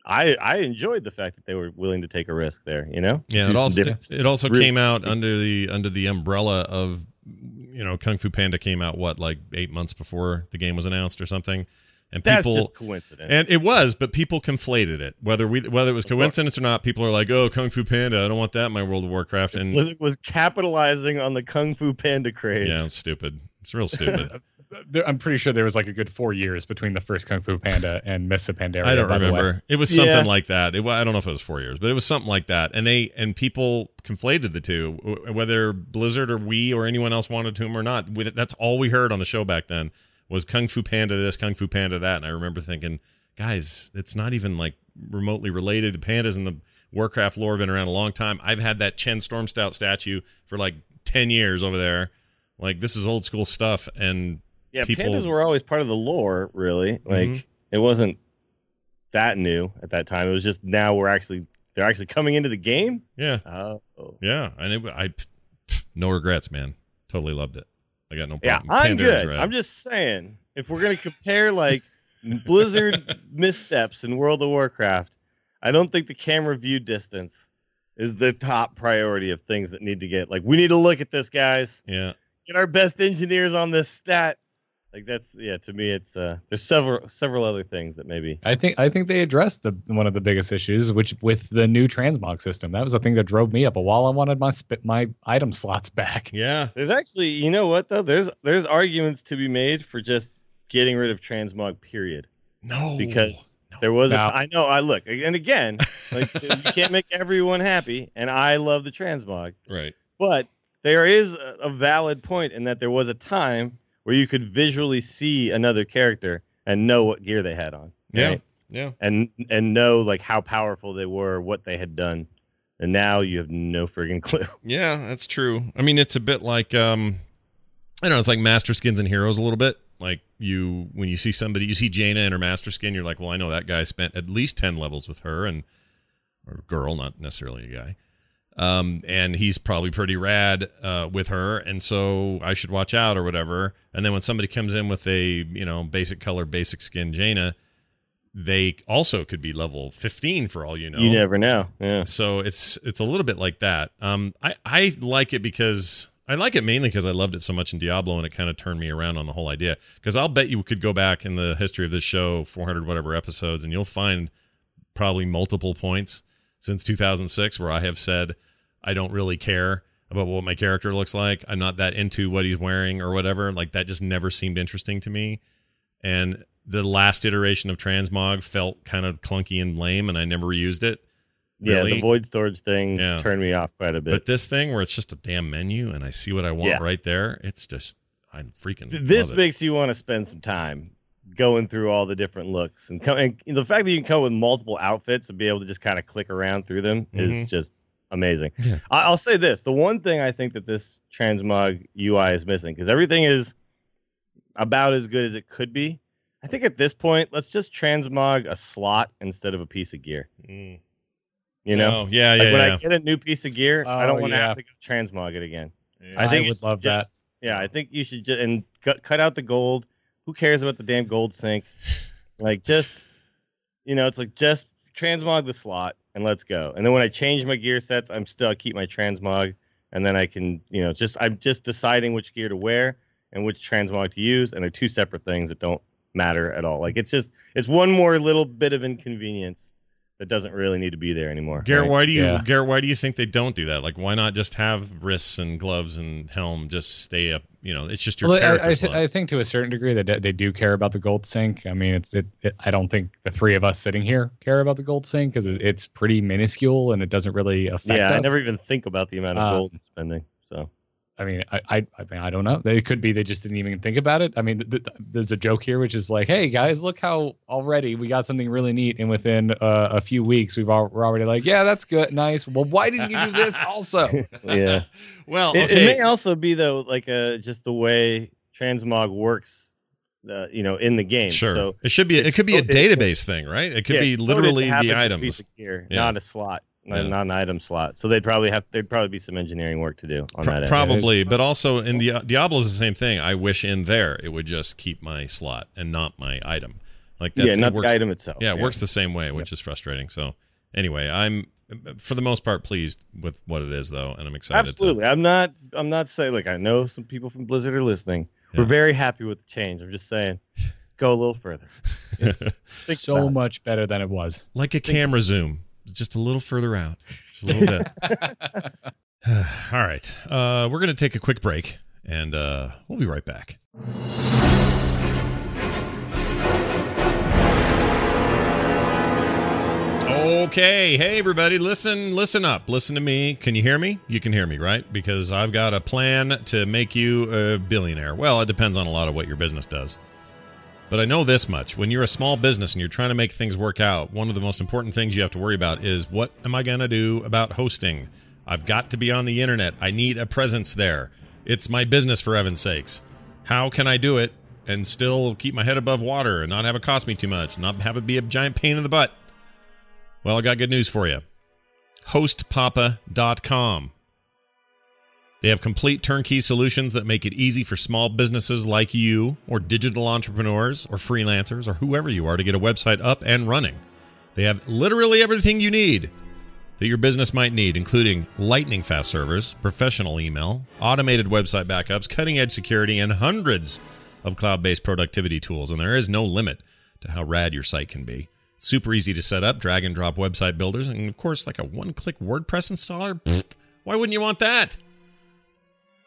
I I enjoyed the fact that they were willing to take a risk there. You know? Yeah, Do it also different- it also Really- came out under the under the umbrella of you know Kung Fu Panda came out what like eight months before the game was announced or something, and That's people just coincidence. and it was, but people conflated it whether we whether it was coincidence or not. People are like, oh, Kung Fu Panda, I don't want that in my World of Warcraft, and Blizzard was capitalizing on the Kung Fu Panda craze. yeah, it's stupid. It's real stupid. I'm pretty sure there was like a good four years between the first Kung Fu Panda and Mists Pandaria. I don't by the way. remember. It was something Yeah. like that. It, I don't know if it was four years, but it was something like that. And they and people conflated the two, whether Blizzard or we or anyone else wanted to or not. With- That's all we heard on the show back then was Kung Fu Panda this, Kung Fu Panda that. And I remember thinking, guys, it's not even like remotely related. The pandas in the Warcraft lore have been around a long time. I've had that Chen Stormstout statue for like ten years over there. Like this is old school stuff, and Yeah, people- pandas were always part of the lore, really. Like Mhm. it wasn't that new at that time. It was just now we're actually they're actually coming into the game. yeah, Oh, Yeah, and it, I pff, no regrets, man. Totally loved it. I got no yeah, problem. I'm Pandaria's good. I'm just saying if we're gonna compare like Blizzard missteps in World of Warcraft, I don't think the camera view distance is the top priority of things that need to get like we need to look at this, guys. yeah, Get our best engineers on this stat. Like that's yeah. To me, it's uh. There's several several other things that maybe I think I think they addressed the one of the biggest issues, which with the new transmog system. That was the thing that drove me up a wall. I wanted my sp- my item slots back. yeah. There's actually, you know what though? There's there's arguments to be made for just getting rid of transmog. Period. No, Because there was a No. t- I know I look and again, like you can't make everyone happy, and I love the transmog, right. but there is a, a valid point in that there was a time where you could visually see another character and know what gear they had on. Yeah, right? yeah. And and know like how powerful they were, what they had done. And now you have no friggin' clue. Yeah, that's true. I mean, it's a bit like um, I don't know. It's like Master Skins and Heroes a little bit. Like you, when you see somebody, you see Jaina in her Master Skin, you're like, well, I know that guy spent at least ten levels with her, and or girl, not necessarily a guy. Um, and he's probably pretty rad uh, with her, and so I should watch out or whatever. And then when somebody comes in with a you know basic color, basic skin Jaina, they also could be level 15 for all you know. You never know. Yeah. So it's it's a little bit like that. Um, I I like it because I like it mainly because I loved it so much in Diablo, and it kind of turned me around on the whole idea. Because I'll bet you could go back in the history of this show, 400 whatever episodes, and you'll find probably multiple points since 2006 where I have said I don't really care about what my character looks like. I'm not that into what he's wearing or whatever. Like that just never seemed interesting to me. And the last iteration of Transmog felt kind of clunky and lame, and I never used it. Yeah, the void storage thing Yeah. turned me off quite a bit. But this thing where it's just a damn menu and I see what I want Yeah. right there, it's just I'm freaking. This makes you want to spend some time going through all the different looks and, come, and the fact that you can come with multiple outfits and be able to just kind of click around through them Mhm. is just amazing. Yeah. I, I'll say this: the one thing I think that this transmog UI is missing because everything is about as good as it could be. I think at this point, let's just transmog a slot instead of a piece of gear. Mm. You know, Oh, yeah, yeah, like when yeah. I get a new piece of gear, I don't Oh, want to yeah. have to go transmog it again. I think you would love that. Yeah, I think you should just and cut, cut out the gold. Who cares about the damn gold sink? Like just, you know, it's like just transmog the slot and let's go. And then when I change my gear sets, I'm still I keep my transmog, and then I can, you know, just I'm just deciding which gear to wear and which transmog to use, and they're two separate things that don't matter at all. Like it's just it's one more little bit of inconvenience that doesn't really need to be there anymore. Garrett, right? why do you Yeah. Garrett, why do you think they don't do that? Like, why not just have wrists and gloves and helm just stay up? You know, it's just your Well, I, character I, slot. th- I think to a certain degree that they do care about the gold sink. I mean, it's it, it, I don't think the three of us sitting here care about the gold sink because it, it's pretty minuscule and it doesn't really affect Yeah, us. I never even think about the amount of Um, gold I'm spending. So I mean, I, I, I mean, I don't know. It could be they just didn't even think about it. I mean, th- th- there's a joke here, which is like, "Hey guys, look how already we got something really neat, and within uh, a few weeks, we've al- we're already like, yeah, that's good, nice. Well, why didn't you do this also? yeah. well, It, it may also be though, like uh, just the way transmog works, uh, you know, in the game. Sure. So it should be. It could be a database thing, right? It could yeah, be it's coded to literally the to a items. piece of gear, Yeah. not a slot, not, Yeah. not an item slot. So they'd probably have there'd probably be some engineering work to do on Pro- that. end. probably, but also in the Diablo is the same thing. I wish in there it would just keep my slot and not my item. Like that's yeah, it not works, the item itself. Yeah, it works the same way, which is frustrating. So anyway, I'm for the most part pleased with what it is though, and I'm excited. to- Absolutely. I'm not. I'm not saying like I know some people from Blizzard are listening. Yeah. We're very happy with the change. I'm just saying, go a little further. Think so much better than it was. like a camera zoom, just a little further out, just a little bit. All right, uh, we're gonna take a quick break, and uh, we'll be right back. Okay, hey everybody, listen, listen up, listen to me. Can you hear me? You can hear me, right? Because I've got a plan to make you a billionaire. Well, it depends on a lot of what your business does. But I know this much. When you're a small business and you're trying to make things work out, one of the most important things you have to worry about is what am I going to do about hosting? I've got to be on the internet. I need a presence there. It's my business, for heaven's sakes. How can I do it and still keep my head above water and not have it cost me too much, not have it be a giant pain in the butt? Well, I got good news for you. HostPapa.com. They have complete turnkey solutions that make it easy for small businesses like you, or digital entrepreneurs, or freelancers, or whoever you are to get a website up and running. They have literally everything you need that your business might need, including lightning fast servers, professional email, automated website backups, cutting edge security, and hundreds of cloud based productivity tools. And there is no limit to how rad your site can be. Super easy to set up, drag and drop website builders, and of course, like a one click WordPress installer. Pfft, why wouldn't you want that?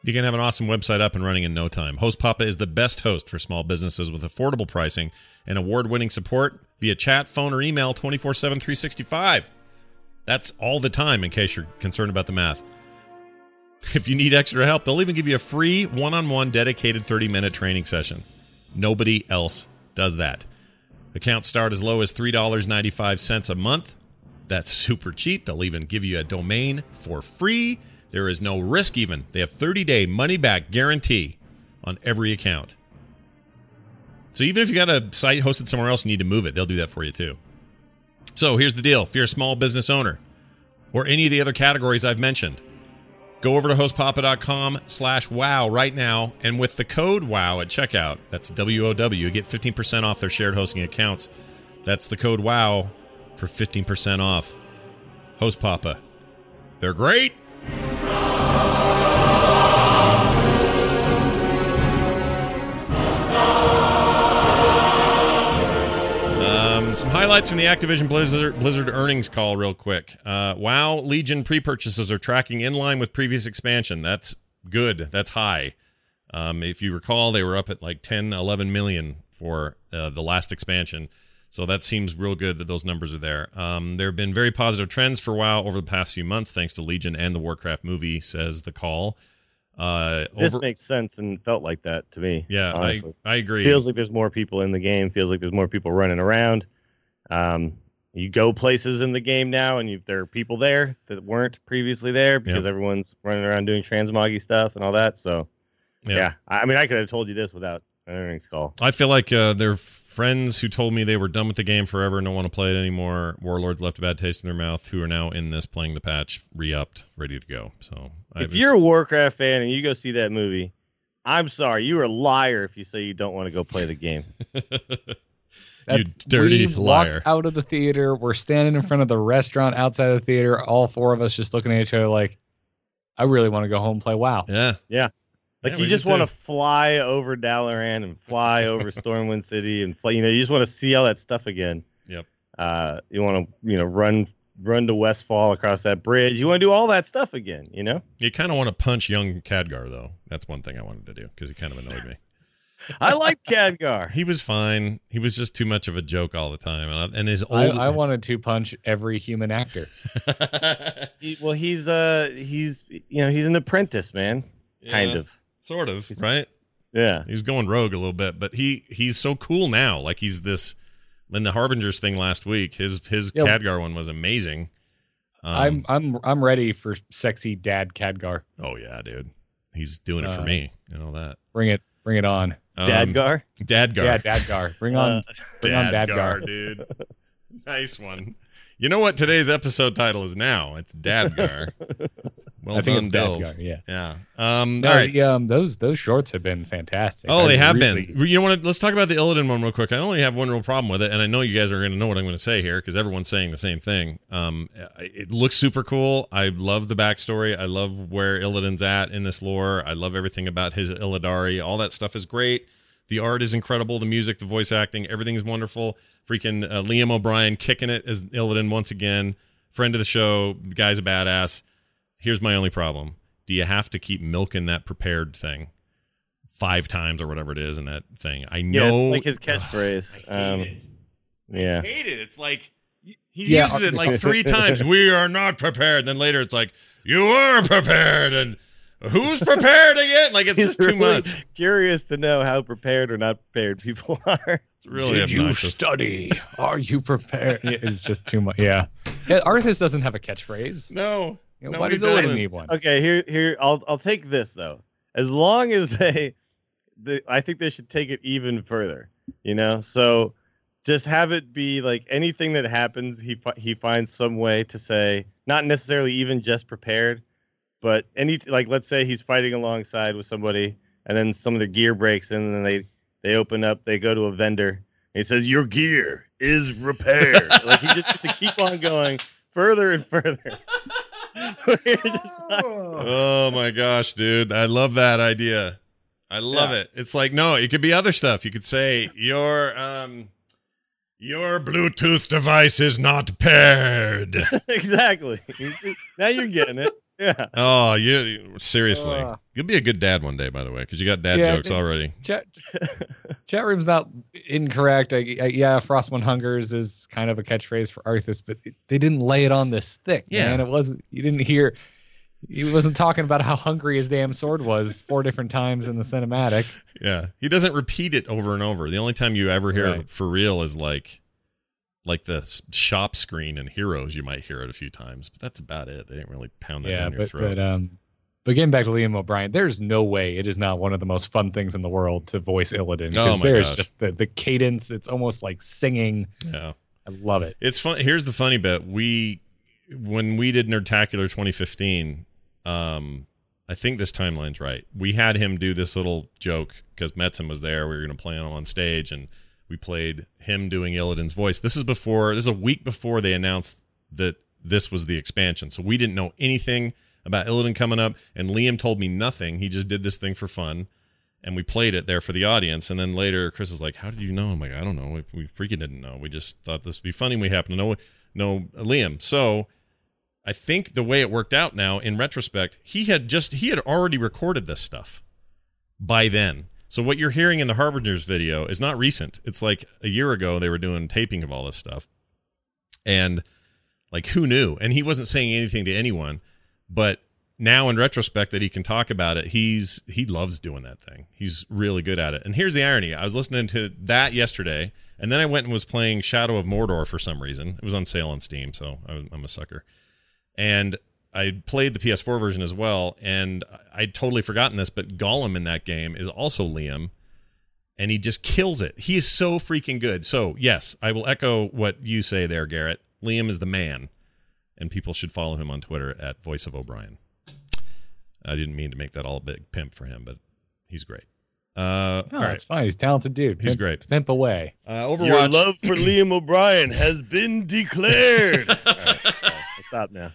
You can have an awesome website up and running in no time. Host Papa is the best host for small businesses with affordable pricing and award winning support via chat, phone, or email 24 7, 365. That's all the time in case you're concerned about the math. If you need extra help, they'll even give you a free one on one dedicated 30 minute training session. Nobody else does that. Accounts start as low as $3.95 a month. That's super cheap. They'll even give you a domain for free. There is no risk, even. They have 30 day money back guarantee on every account. So even if you got a site hosted somewhere else, you need to move it, they'll do that for you too. So here's the deal if you're a small business owner or any of the other categories I've mentioned, go over to hostpapa.com slash wow right now. And with the code wow at checkout, that's W O W, you get 15% off their shared hosting accounts. That's the code wow for 15% off. Host Papa. They're great. Highlights from the Activision Blizzard, Blizzard earnings call, real quick. Uh, WoW Legion pre purchases are tracking in line with previous expansion. That's good. That's high. Um, if you recall, they were up at like 10, 11 million for uh, the last expansion. So that seems real good that those numbers are there. Um, there have been very positive trends for WoW over the past few months, thanks to Legion and the Warcraft movie, says the call. Uh, This over, makes sense and felt like that to me. yeah, I. I agree. feels like there's more people in the game. Feels like there's more people running around. Um, you go places in the game now, and you, there are people there that weren't previously there because Yeah. everyone's running around doing transmoggy stuff and all that. So, Yeah. yeah, I, I mean, I could have told you this without an earnings call. I feel like uh, they're friends who told me they were done with the game forever and don't want to play it anymore. Warlords left a bad taste in their mouth, who are now in this playing the patch, re upped, ready to go. So, If it's- you're a Warcraft fan and you go see that movie, I'm sorry, you're a liar if you say you don't want to go play the game. you dirty we liar. Walked out of the theater. We're standing in front of the restaurant outside of the theater. All four of us just looking at each other like, I really want to go home and play WoW. Yeah. Yeah. Like Yeah, you just want to fly over Dalaran and fly over Stormwind City and fly. You know, you just want to see all that stuff again. Yep. Uh, you want to you know run run to Westfall across that bridge. You want to do all that stuff again. You know. You kind of want to punch young Khadgar though. That's one thing I wanted to do because he kind of annoyed me. I like Khadgar. He was fine. He was just too much of a joke all the time, and, and his I, old. I wanted to punch every human actor. He- well, he's uh he's you know he's an apprentice, man. Kind of. sort of, right? Yeah. he's going rogue a little bit, but he he's so cool now. Like he's this. In the Harbingers thing last week, his his Yeah. Khadgar one was amazing. Um, I'm I'm I'm ready for sexy dad Khadgar. Oh yeah, dude. He's doing it for Uh, me. You know that. Bring it bring it on. Um, Dadgar. Dadgar. Yeah, Dadgar. Bring on Uh, bring on Dadgar, Dadgar. dude. Nice one. You know what today's episode title is now? It's Dadgar. Well I think done, it's Bills. Dadgar. Yeah. Yeah. Um. No, all right. the, um, those those shorts have been fantastic. Oh, I they have really- been. You know what? Let's talk about the Illidan one real quick. I only have one real problem with it, and I know you guys are going to know what I'm going to say here because everyone's saying the same thing. Um, it looks super cool. I love the backstory. I love where Illidan's at in this lore. I love everything about his Illidari. All that stuff is great. The art is incredible. The music, the voice acting, everything's wonderful. Freaking uh, Liam O'Brien kicking it as Illidan once again. Friend of the show. The guy's a badass. Here's my only problem. Do you have to keep milking that prepared thing five times or whatever it is in that thing? I Yeah, know. it's like his catchphrase. um, yeah. I hate it. It's like he Yeah. uses it like three times. We are not prepared. Then later it's like you were prepared, and who's prepared again? Like it's He's just too really much. Curious to know how prepared or not prepared people are. It's really Did you study? Are you prepared? It's just too much. Yeah. yeah Arthas doesn't have a catchphrase. no, You know, no, why he does Illidan doesn't. need one? Okay, here here I'll I'll take this though. As long as they, the I think they should take it even further. You know, so just have it be like anything that happens, he fi- he finds some way to say, not necessarily even just prepared, but any like let's say he's fighting alongside with somebody, and then some of the gear breaks, and then they they open up, they go to a vendor, and he says, "Your gear is repaired." like he just gets to keep on going further and further. Like- Oh my gosh, dude. I love that idea. I love Yeah. it. It's like no, it could be other stuff. You could say your um your Bluetooth device is not paired. exactly. Now you're getting it. Yeah. oh, you seriously. Uh. You'll be a good dad one day, by the way, because you got dad Yeah, jokes already. Chat, chat room's not incorrect. I, I, yeah, Frostmourne Hungers is kind of a catchphrase for Arthas, but they didn't lay it on this thick, Yeah. and It wasn't. You didn't hear. He wasn't talking about how hungry his damn sword was four different times in the cinematic. Yeah, he doesn't repeat it over and over. The only time you ever hear it for real is like, like the shop screen in Heroes. You might hear it a few times, but that's about it. They didn't really pound that yeah, down your but throat. but um, but getting back to Liam O'Brien, there's no way it is not one of the most fun things in the world to voice Illidan Oh because my there's gosh. just the the cadence. It's almost like singing. yeah, I love it. it's fun. Here's the funny bit: we when we did Nerdtacular 2015, um, I think this timeline's right. We had him do this little joke because Metzen was there. We were going to play him on stage, and we played him doing Illidan's voice. This is before. This is a week before they announced that this was the expansion. So we didn't know anything about Illidan coming up, and Liam told me nothing. He just did this thing for fun. And we played it there for the audience. And then later, Chris is like, "How did you know?" I'm like, "I don't know. We, we freaking didn't know. We just thought this would be funny. We happen to know know Liam." So I think the way it worked out now, in retrospect, he had just he had already recorded this stuff by then. So what you're hearing in the Harbingers video is not recent. It's like a year ago they were doing taping of all this stuff. And like who knew? And he wasn't saying anything to anyone, but now in retrospect that he can talk about it, he's he loves doing that thing. He's really good at it. And here's the irony. I was listening to that yesterday, and then I went and was playing Shadow of Mordor for some reason. It was on sale on Steam, so I'm a sucker. And I played the PS4 version as well, and I'd totally forgotten this, but Gollum in that game is also Liam, and he just kills it. He is so freaking good. So, yes, I will echo what you say there, Garrett. Liam is the man, and people should follow him on Twitter at Voice of O'Brien. I didn't mean to make that all a big pimp for him, but he's great. Uh, No, all right. it's fine. He's a talented dude. He's Pimp- great. Pimp away. Uh, Overwatch. Your love for Liam O'Brien has been declared. All right, all right, stop now.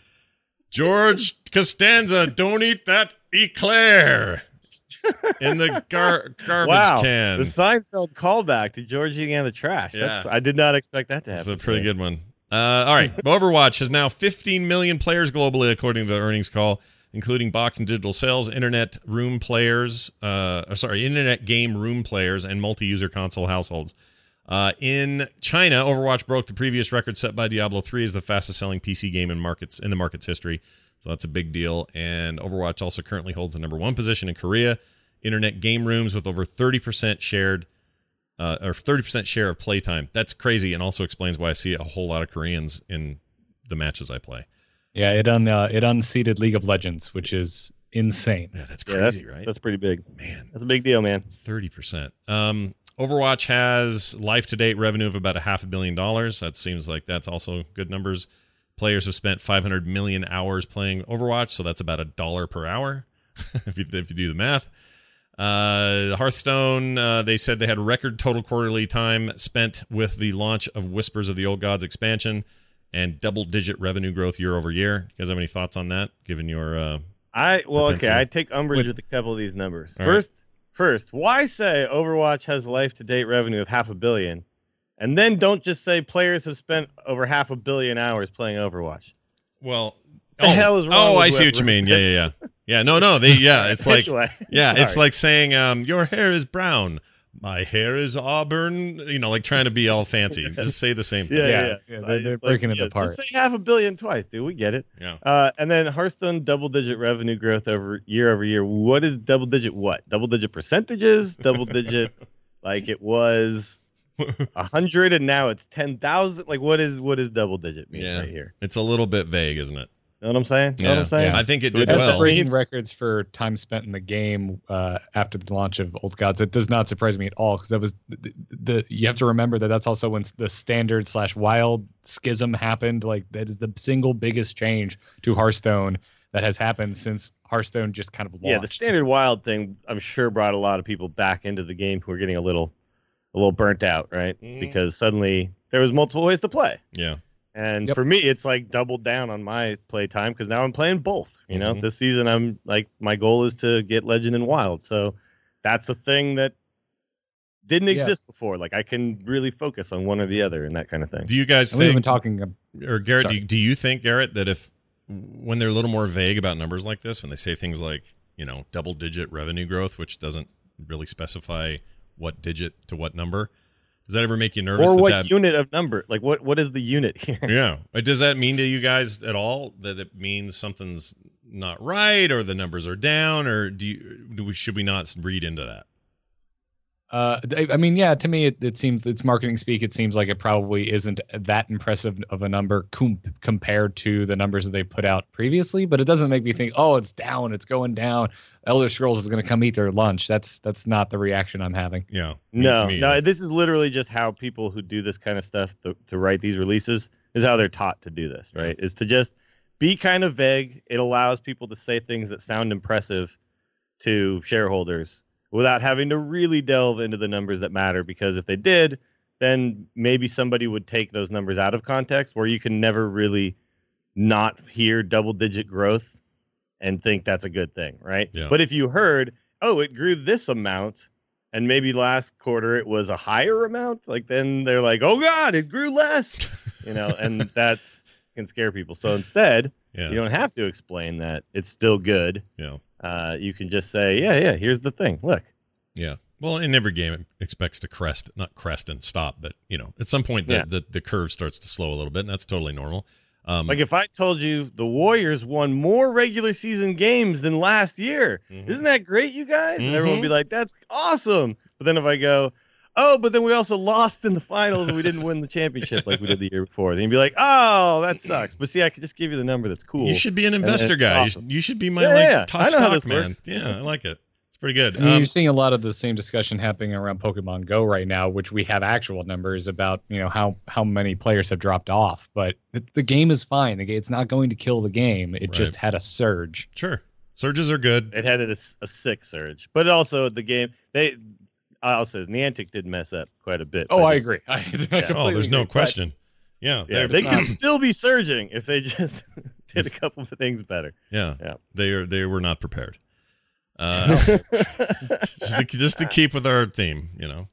George Costanza, don't eat that eclair. in the gar- garbage wow, can. the Seinfeld callback to George eating out of the trash. That's, Yeah. I did not expect that to It's happen. a pretty today. good one. Uh, all right. Overwatch has now 15 million players globally, according to the earnings call, including box and digital sales, internet room players, uh, or sorry, internet game room players, and multi user console households. Uh, in China, Overwatch broke the previous record set by Diablo 3 as the fastest selling PC game in markets in the market's history. So that's a big deal. And Overwatch also currently holds the number one position in Korea. Internet game rooms with over 30% shared uh, or 30% share of playtime. That's crazy and also explains why I see a whole lot of Koreans in the matches I play. Yeah, it un uh, it unseated League of Legends, which is insane. Yeah, that's Yeah, that's, crazy, right? That's pretty big. Man, That's a big deal, man. 30%. Um, Overwatch has life to date revenue of about a half a billion dollars. That seems like that's also good numbers. Players have spent 500 million hours playing Overwatch, so that's about a dollar per hour if, you, if you do the math. Uh, Hearthstone, uh, they said they had record total quarterly time spent with the launch of Whispers of the Old Gods expansion and double digit revenue growth year over year. You guys have any thoughts on that, given your. Uh, I well, okay. I take umbrage With- with a couple of these numbers. All right. First, why say Overwatch has life to date revenue of half a billion, and then don't just say players have spent over half a billion hours playing Overwatch. well, The hell is wrong Oh, I see what you mean. Yeah, yeah, yeah. Yeah, no, no. They, yeah, it's like, yeah, it's like saying, um, your hair is brown. My hair is auburn. You know, like trying to be all fancy. Just say the same thing. Yeah, Yeah, yeah. yeah, they're- they're it's like, breaking it yeah, apart. Just say half a billion twice, dude. We get it. Yeah. Uh, and then Hearthstone double digit revenue growth over year over year. What is double digit? What double digit percentages? Double digit, like it was a hundred and now it's ten thousand. Like what is what is double digit mean Yeah. right here? It's a little bit vague, isn't it? Know what I'm saying? You know what I'm saying? Yeah. I think it did it has well. to breaking records for time spent in the game uh, after the launch of Old Gods, it does not surprise me at all because that was the, the. You have to remember that that's also when the standard slash wild schism happened. Like that is the single biggest change to Hearthstone that has happened since Hearthstone just kind of launched. Yeah, the standard wild thing, I'm sure, brought a lot of people back into the game who were getting a little, a little burnt out, right? Mhm. Because suddenly there was multiple ways to play, Yeah. And Yep. for me, it's like doubled down on my play time because now I'm playing both. You know, Mhm. this season I'm like my goal is to get Legend and Wild, so that's a thing that didn't Yeah. exist before. Like I can really focus on one or the other and that kind of thing. Do you guys And we've been think, talking. ab- or Garrett, do you, do you think, Garrett, that if when they're a little more vague about numbers like this, when they say things like, you know, double digit revenue growth, which doesn't really specify what digit to what number, does that ever make you nervous? Or what that, unit of number? Like what what is the unit here? Yeah. Does that mean to you guys at all that it means something's not right or the numbers are down or do you do we, should we not read into that? Uh, I I mean, yeah. To me, it, it seems it's marketing speak. It seems like it probably isn't that impressive of a number com- compared to the numbers that they put out previously. But it doesn't make me think, oh, it's down, it's going down. Elder Scrolls is going to come eat their lunch. That's that's not the reaction I'm having. Yeah. Me- No, me no. either. This is literally just how people who do this kind of stuff to, to write these releases is how they're taught to do this, right? Is to just be kind of vague. It allows people to say things that sound impressive to shareholders without having to really delve into the numbers that matter. Because if they did, then maybe somebody would take those numbers out of context, where you can never really not hear double digit growth and think that's a good thing, right? Yeah. But if you heard, oh, it grew this amount, and maybe last quarter it was a higher amount, like then they're like, oh God, it grew less, you know, and that's can scare people. So instead, Yeah. you don't have to explain that it's still good. yeah. Uh, you can just say, yeah, yeah, here's the thing. Look, Yeah. Well, in every game, it expects to crest, not crest and stop, but you know, at some point, the, Yeah. the the curve starts to slow a little bit, and that's totally normal. Um, like if I told you the Warriors won more regular season games than last year, Mhm. isn't that great, you guys? And everyone would be Mhm. like, that's awesome. But then if I go, oh, but then we also lost in the finals and we didn't win the championship like we did the year before, then you'd be like, oh, that sucks. But see, I could just give you the number that's cool. you should be an investor guy. You awesome. should, you should be my Yeah, like yeah. top I know how stock this man. works. Yeah, I like it. It's pretty good. I mean, Um, you're seeing a lot of the same discussion happening around Pokemon Go right now, which we have actual numbers about, you know, how how many players have dropped off. But the, the game is fine. The ga- It's not going to kill the game. It just had a surge. sure, surges are good. it had a, a sick surge. But also the game, they, I'll say, Niantic did mess up quite a bit. Oh, I agree. I, I Oh, there's no agree. question. Yeah, Yeah, they're- they could still be surging if they just did a couple of things better. yeah, Yeah. They are they were not prepared. Uh, just to, just to keep with our theme, you know.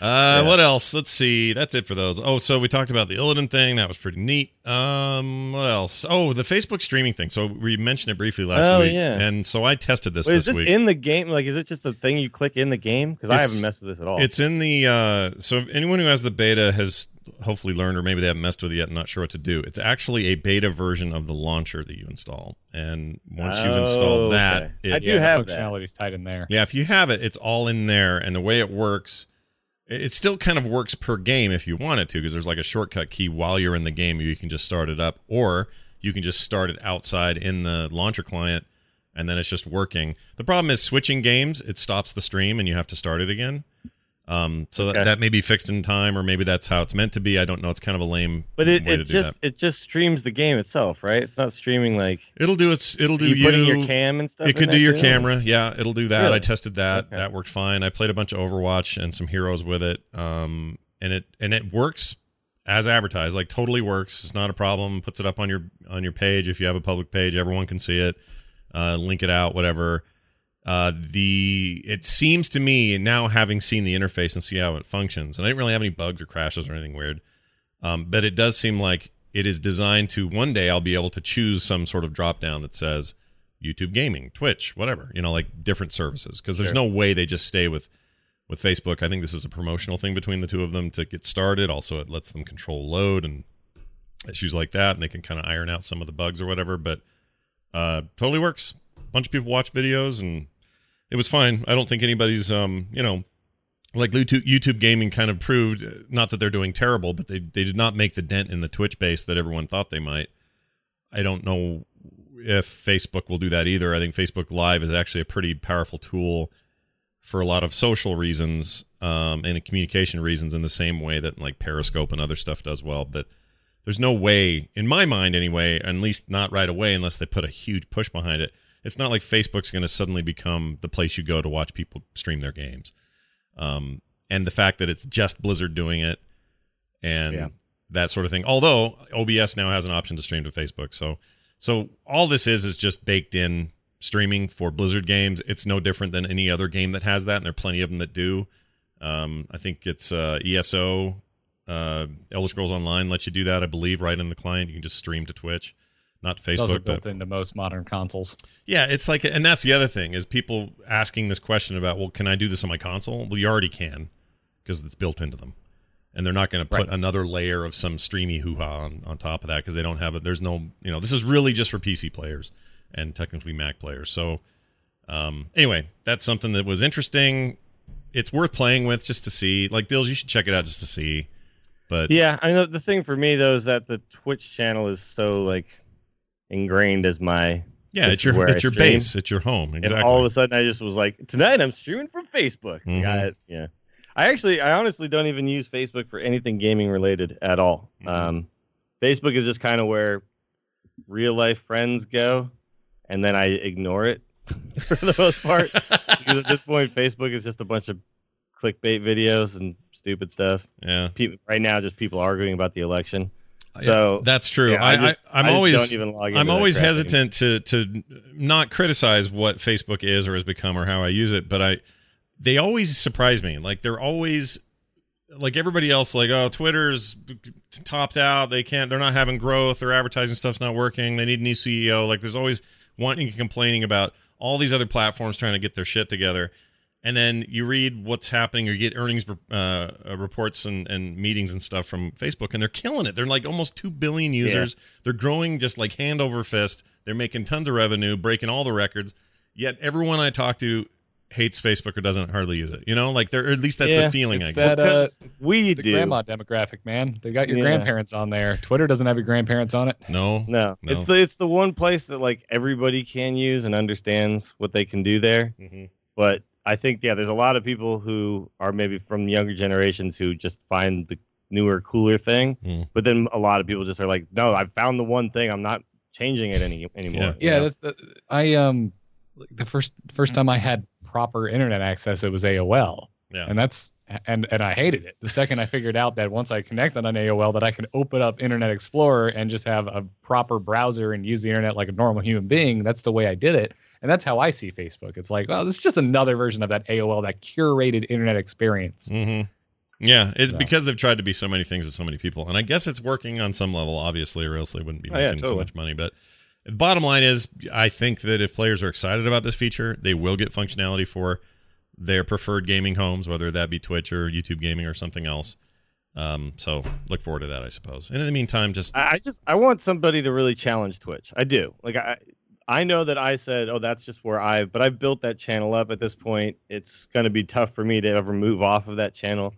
Uh, What else? Let's see. That's it for those. Oh, so we talked about the Illidan thing. That was pretty neat. Um, what else? Oh, the Facebook streaming thing. So we mentioned it briefly last Oh, week, yeah. and so I tested this Wait, this is this week. in the game? Like, is it just the thing you click in the game? Because I haven't messed with this at all. It's in the uh, so anyone who has the beta has hopefully learned, or maybe they haven't messed with it yet and not sure what to do. It's actually a beta version of the launcher that you install, and once you've Oh, installed that, okay. it, I do yeah, the have that. functionality's tied in there. yeah, if you have it, it's all in there, and the way it works. It still kind of works per game if you want it to, because there's like a shortcut key while you're in the game. You can just start it up, or you can just start it outside in the launcher client, and then it's just working. The problem is switching games; it stops the stream, and you have to start it again. Um, so that, Okay. that may be fixed in time, or maybe that's how it's meant to be. I don't know. It's kind of a lame but it, it just that. it just streams the game itself, right? It's not streaming like It'll do its. It'll do you, you. your cam and stuff. It could do your too? camera. Yeah, it'll do that. I tested that. Okay. That worked fine. I played a bunch of Overwatch and some heroes with it. Um, and it and it works as advertised. Like totally works. It's not a problem. Puts it up on your on your page if you have a public page. Everyone can see it. Uh, link it out. Whatever. Uh, the it seems to me now having seen the interface and see how it functions, and I didn't really have any bugs or crashes or anything weird. Um, but it does seem like it is designed to one day I'll be able to choose some sort of drop down that says YouTube Gaming, Twitch, whatever, you know, like different services. Because there's Sure. no way they just stay with with Facebook. I think this is a promotional thing between the two of them to get started. Also, it lets them control load and issues like that, and they can kind of iron out some of the bugs or whatever. But uh, totally works. A bunch of people watch videos, and it was fine. I don't think anybody's, um, you know, like YouTube, YouTube gaming kind of proved. uh, Not that they're doing terrible, but they they did not make the dent in the Twitch base that everyone thought they might. I don't know if Facebook will do that either. I think Facebook Live is actually a pretty powerful tool for a lot of social reasons um, and communication reasons in the same way that like Periscope and other stuff does well. But there's no way, in my mind anyway, at least not right away, unless they put a huge push behind it. It's not like Facebook's going to suddenly become the place you go to watch people stream their games. Um, and the fact that it's just Blizzard doing it and Yeah. that sort of thing. Although OBS now has an option to stream to Facebook, so so all this is is just baked in streaming for Blizzard games. It's no different than any other game that has that, and there are plenty of them that do. Um, I think it's uh, ESO, uh, Elder Scrolls Online lets you do that. I believe right in the client, you can just stream to Twitch, not to It's also Facebook. But built into most modern consoles. yeah, it's like, and that's the other thing is people asking this question about, well, can I do this on my console? Well, you already can because it's built into them, and they're not going to put Right. another layer of some streamy hoo ha on, on top of that because they don't have it. There's no, you know, this is really just for PC players and technically Mac players. So, um, anyway, that's something that was interesting. It's worth playing with just to see. Like Dills, you should check it out just to see. But Yeah, I mean the, the thing for me though is that the Twitch channel is so like ingrained as my yeah, it's your I it's your stream. base, it's your home. Exactly. And all of a sudden, I just was like, tonight I'm streaming from Facebook. Mhm. I, yeah. I actually, I honestly don't even use Facebook for anything gaming related at all. Mhm. Um, Facebook is just kind of where real life friends go, and then I ignore it for the most part. because at this point, Facebook is just a bunch of clickbait videos and stupid stuff. yeah. People, right now, just people arguing about the election. So That's true. yeah, I, I, just- I'm I always don't even log I'm always hesitant to to not criticize what Facebook is or has become or how I use it, but I they always surprise me. Like they're always like everybody else like oh Twitter's topped out, they can't they're not having growth, their advertising stuff's not working, they need a new CEO. Like there's always wanting and complaining about all these other platforms trying to get their shit together. And then you read what's happening or you get earnings uh, uh, reports and, and meetings and stuff from Facebook, and they're killing it. They're like almost 2 billion users. They're growing just like hand over fist. They're making tons of revenue, breaking all the records. Yet everyone I talk to hates Facebook or doesn't hardly use it. You know, like they're, at least that's Yeah, the feeling I get. that- uh, we The do. grandma demographic, man. They got your Yeah. grandparents on there. Twitter doesn't have your grandparents on it. No. No, No. it's the it's the one place that like everybody can use and understands what they can do there. Mhm. But I think yeah, there's a lot of people who are maybe from younger generations who just find the newer, cooler thing. Mm. But then a lot of people just are like, no, I found the one thing. I'm not changing it any anymore. Yeah. Yeah, that's the, I um the first first time I had proper internet access, it was AOL, Yeah. and that's and and I hated it. The second I figured out that once I connected on AOL, that I can open up Internet Explorer and just have a proper browser and use the internet like a normal human being, that's the way I did it. And that's how I see Facebook. It's like, well, this is just another version of that AOL, that curated internet experience. hmm Yeah, it's So. because they've tried to be so many things to so many people, and I guess it's working on some level, obviously, or else they wouldn't be Oh, yeah, making so much money. But the bottom line is, I think that if players are excited about this feature, they will get functionality for their preferred gaming homes, whether that be Twitch or YouTube gaming or something else. Um, so look forward to that, I suppose. And in the meantime, just I, I just I want somebody to really challenge Twitch. I do. Like I I know that I said, oh, that's just where I, but I've built that channel up at this point. It's going to be tough for me to ever move off of that channel.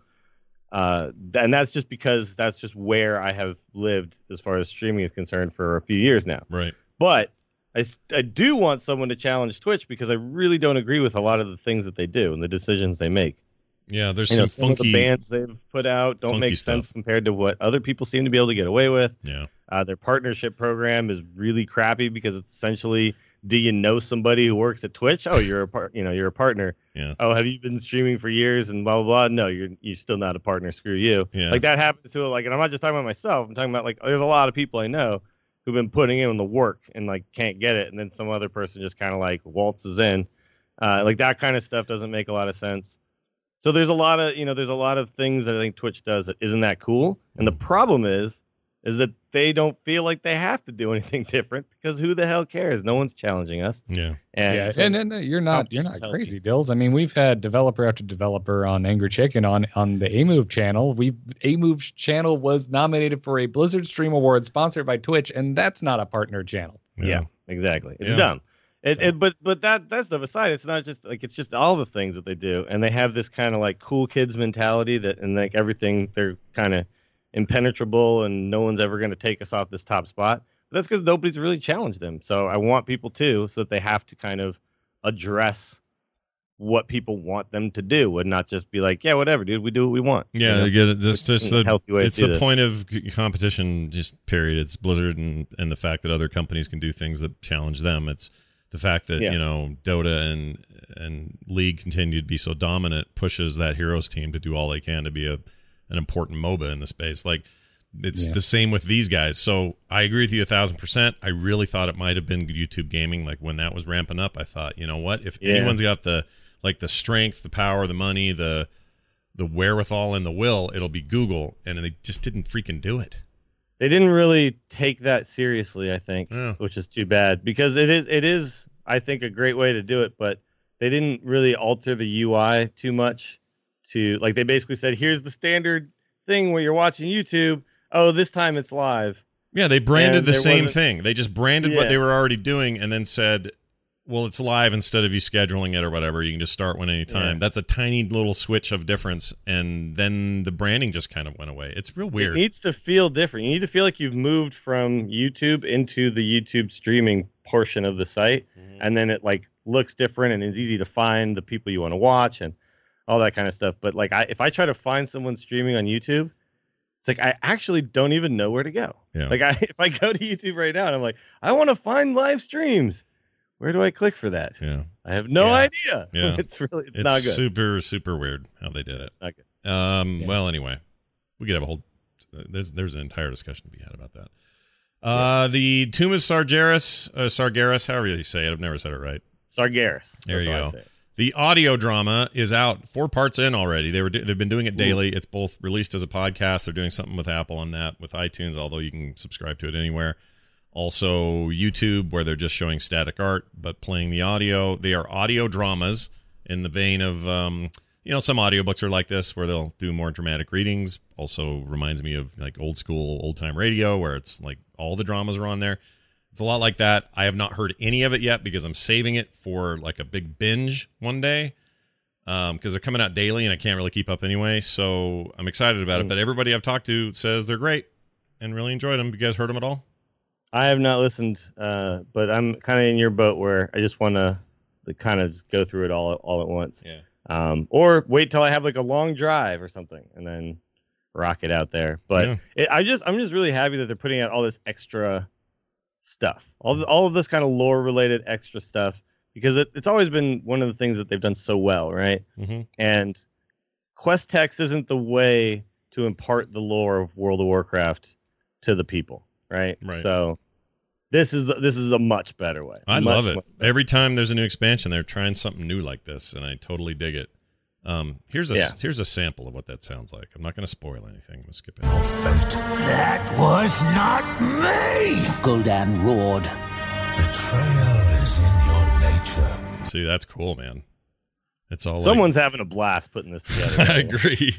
Uh, and that's just because that's just where I have lived as far as streaming is concerned for a few years now. right. But I, I do want someone to challenge Twitch because I really don't agree with a lot of the things that they do and the decisions they make. Yeah, there's You know, some some of funky. the bands they've put out don't make sense stuff. compared to what other people seem to be able to get away with. Yeah, Uh, their partnership program is really crappy because it's essentially, do you know somebody who works at Twitch? Oh, you're a part, you know, you're a partner. yeah, Oh, have you been streaming for years and blah blah blah? No, you're you're still not a partner. Screw you. Yeah. Like that happens to like, and I'm not just talking about myself. I'm talking about like, there's a lot of people I know who've been putting in the work and like can't get it, and then some other person just kind of like waltzes in. Uh, like that kind of stuff doesn't make a lot of sense. So there's a lot of you know there's a lot of things that I think Twitch does that isn't that cool. And the problem is is that they don't feel like they have to do anything different because who the hell cares? No one's challenging us. yeah. And yeah, so- and, and uh, you're not you're not competition's crazy, Dills. I mean, we've had developer after developer on Angry Chicken on on the AMove channel. We AMove's channel was nominated for a Blizzard Stream Award sponsored by Twitch, and that's not a partner channel. Yeah, exactly. It's Yeah. dumb. It, it, but but that that stuff aside, it's not just like it's just all the things that they do, and they have this kind of like cool kids mentality that, and like everything, they're kind of impenetrable, and no one's ever going to take us off this top spot. But that's because nobody's really challenged them. So I want people to, so that they have to kind of address what people want them to do, and not just be like, yeah, whatever, dude, we do what we want. you Yeah, know? get it. This just the it's the this. point of competition. Just period. It's Blizzard and and the fact that other companies can do things that challenge them. It's the fact that Yeah. you know Dota and and League continue to be so dominant pushes that Heroes team to do all they can to be a an important MOBA in the space. Like it's Yeah. the same with these guys. So I agree with you a thousand percent. I really thought it might have been YouTube gaming. Like when that was ramping up, I thought, you know what? If Yeah. anyone's got the like the strength, the power, the money, the the wherewithal and the will, it'll be Google, and they just didn't freaking do it. They didn't really take that seriously i think Yeah. which is too bad because it is it is i think a great way to do it but they didn't really alter the ui too much to like they basically said here's the standard thing where you're watching youtube oh this time it's live Yeah, they branded And the same thing. They just branded what they were already doing, and then said, "Well, it's live instead of you scheduling it or whatever. You can just start when any time." Yeah. That's a tiny little switch of difference, and then the branding just kind of went away. It's real weird. it needs to feel different you need to feel like you've moved from youtube into the youtube streaming portion of the site mm-hmm. and then it like looks different and is easy to find the people you want to watch and all that kind of stuff. But like, I if I try to find someone streaming on YouTube, it's like I actually don't even know where to go. Yeah. Like, I if I go to YouTube right now and I'm like, I want to find live streams, where do I click for that? yeah, I have no Yeah. idea. Yeah. it's really it's, it's, not good. super super weird how they did it. It's not good. Um, Yeah. Well, anyway, we could have a whole. There's there's an entire discussion to be had about that. Uh, the Tomb of Sargeras, uh, Sargeras, however you say it, I've never said it right. Sargeras. There you go. The audio drama is out, four parts in already. They were do- they've been doing it daily. It's both released as a podcast. They're doing something with Apple on that with iTunes, although you can subscribe to it anywhere. Also YouTube, where they're just showing static art but playing the audio. They are audio dramas in the vein of um, you know some audiobooks are like this, where they'll do more dramatic readings. Also reminds me of like old school old time radio, where it's like all the dramas are on there. It's a lot like that. I have not heard any of it yet because I'm saving it for like a big binge one day. Um, because they're coming out daily and I can't really keep up anyway. So I'm excited about it. But everybody I've talked to says they're great and really enjoyed them. You guys heard them at all? I have not listened, uh, but I'm kind of in your boat where I just want to kind of go through it all all at once. Yeah. um, or wait till I have like a long drive or something, and then rock it out there. But Yeah. it, I just I'm just really happy that they're putting out all this extra stuff, all the, all of this kind of lore related extra stuff, because it, it's always been one of the things that they've done so well, right? Mm-hmm. And quest text isn't the way to impart the lore of World of Warcraft to the people, right? Right. So This is this is a much better way. I Much, love it. Every time there's a new expansion, they're trying something new like this, and I totally dig it. Um, here's a Yeah. here's a sample of what that sounds like. I'm not going to spoil anything. I'm going to skip it. Fate. That was not me! Gul'dan roared. Betrayal is in your nature. See, that's cool, man. It's all like- Someone's having a blast putting this together. I agree.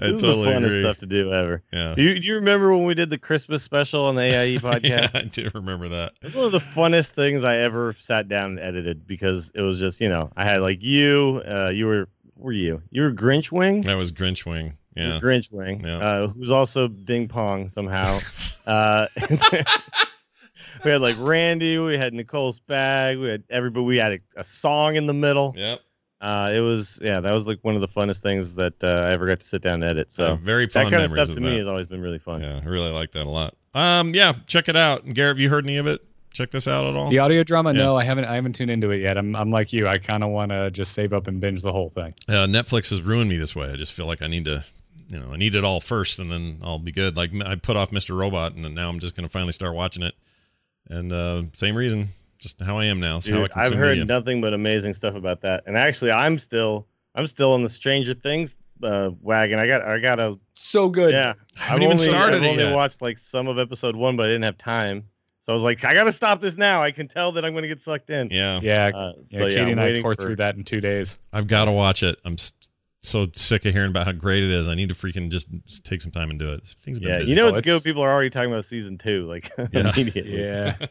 I This is totally the funnest agree. stuff to do ever. Yeah. Do you, do you remember when we did the Christmas special on the AIE podcast? yeah, I do remember that. It was one of the funnest things I ever sat down and edited because it was just, you know, I had like you, uh, you were, were you? You were Grinch Wing? That was Grinch Wing. Yeah. Grinch Wing, Yeah. uh, who's also Ding Pong somehow. uh, we had like Randy, we had Nicole Spag, we had everybody, we had a, a song in the middle. yep. Uh, it was, yeah, that was like one of the funnest things that uh, I ever got to sit down and edit. So very that fond kind of stuff to of me has always been really fun. Yeah, I really like that a lot. Um, yeah, check it out. Garrett, have you heard any of it? Check this out at all? The audio drama, Yeah. no, I haven't. I haven't tuned into it yet. I'm, I'm like you. I kind of want to just save up and binge the whole thing. uh, Netflix has ruined me this way. I just feel like I need to, you know, I need it all first, and then I'll be good. Like I put off Mr. Robot, and now I'm just going to finally start watching it. And uh, same reason, just how I am now. It's how I Dude, I've heard media. nothing but amazing stuff about that. And actually, I'm still I'm still on the Stranger Things uh, wagon. I got I got a So good. yeah. I haven't I've even only, started I've it only yet. watched like some of episode one, but I didn't have time. So I was like, I got to stop this now. I can tell that I'm going to get sucked in. Yeah, Yeah. Uh, yeah Katie yeah, and I tore for- through that in two days. I've got to watch it. I'm s- so sick of hearing about how great it is. I need to freaking just s- take some time and do it. Things have been Yeah, busy. you know Oh, it's good. People are already talking about season two, like Yeah. immediately. Yeah.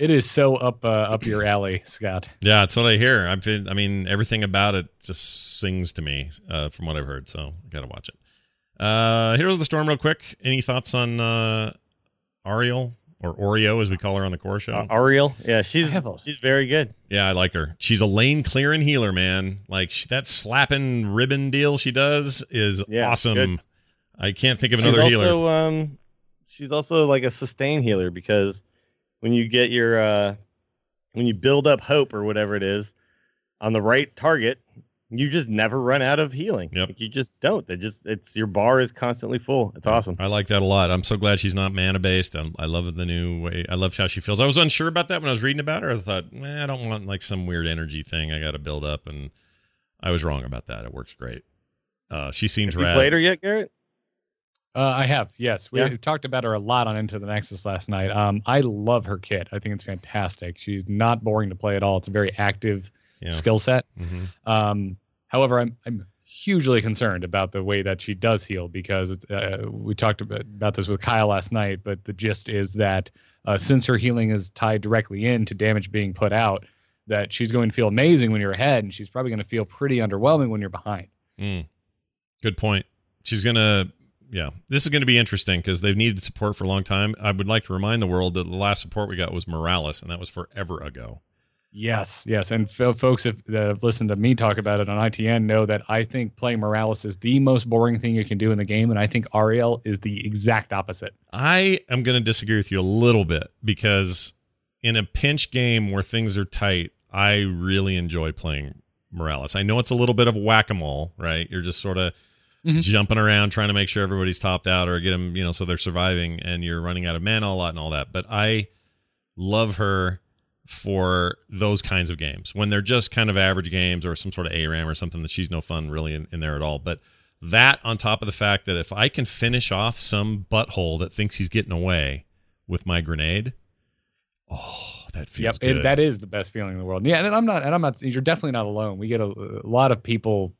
it is so up uh, up your alley, Scott. Yeah, that's what I hear. I've been, I mean, everything about it just sings to me uh, from what I've heard. So I got to watch it. Uh, Heroes of the Storm, real quick. Any thoughts on uh, Auriel or Oreo, as we call her on the core show? Uh, Auriel, yeah, she's I have a- she's very good. yeah, I like her. She's a lane clearing healer, man. Like sh- that slapping ribbon deal she does is Yeah, awesome. good. I can't think of She's another healer. also um, she's also like a sustain healer because when you get your uh, when you build up hope or whatever it is on the right target, you just never run out of healing. Yep. Like, you just don't. It just it's your bar is constantly full. It's awesome. I like that a lot. I'm so glad she's not mana based. I, I love the new way. I love how she feels. I was unsure about that when I was reading about her. I was thought, eh, I don't want like some weird energy thing. I got to build up, and I was wrong about that. It works great. Uh, she seems Have you rad. played her yet, Garrett? Uh, I have, yes. We Yeah? talked about her a lot on Into the Nexus last night. Um, I love her kit. I think it's fantastic. She's not boring to play at all. It's a very active Yeah. skill set. Mhm. Um, however, I'm I'm hugely concerned about the way that she does heal because it's, uh, we talked about, about this with Kyle last night. But the gist is that uh, since her healing is tied directly into damage being put out, that she's going to feel amazing when you're ahead, and she's probably going to feel pretty underwhelming when you're behind. Mm. Good point. She's gonna. Yeah, this is going to be interesting because they've needed support for a long time. I would like to remind the world that the last support we got was Morales, and that was forever ago. Yes, yes, and f- folks if, that have listened to me talk about it on ITN know that I think playing Morales is the most boring thing you can do in the game, and I think Auriel is the exact opposite. I am going to disagree with you a little bit because in a pinch game where things are tight, I really enjoy playing Morales. I know it's a little bit of whack a mole, right? You're just sort of Mhm. jumping around trying to make sure everybody's topped out or get them, you know, so they're surviving and you're running out of mana a lot and all that. But I love her for those kinds of games when they're just kind of average games or some sort of ARAM or something that she's no fun really in, in there at all. But that on top of the fact that if I can finish off some butthole that thinks he's getting away with my grenade, oh, that feels yep, good. it, that is the best feeling in the world. Yeah, and I'm not, and I'm not. You're definitely not alone. We get a, a lot of people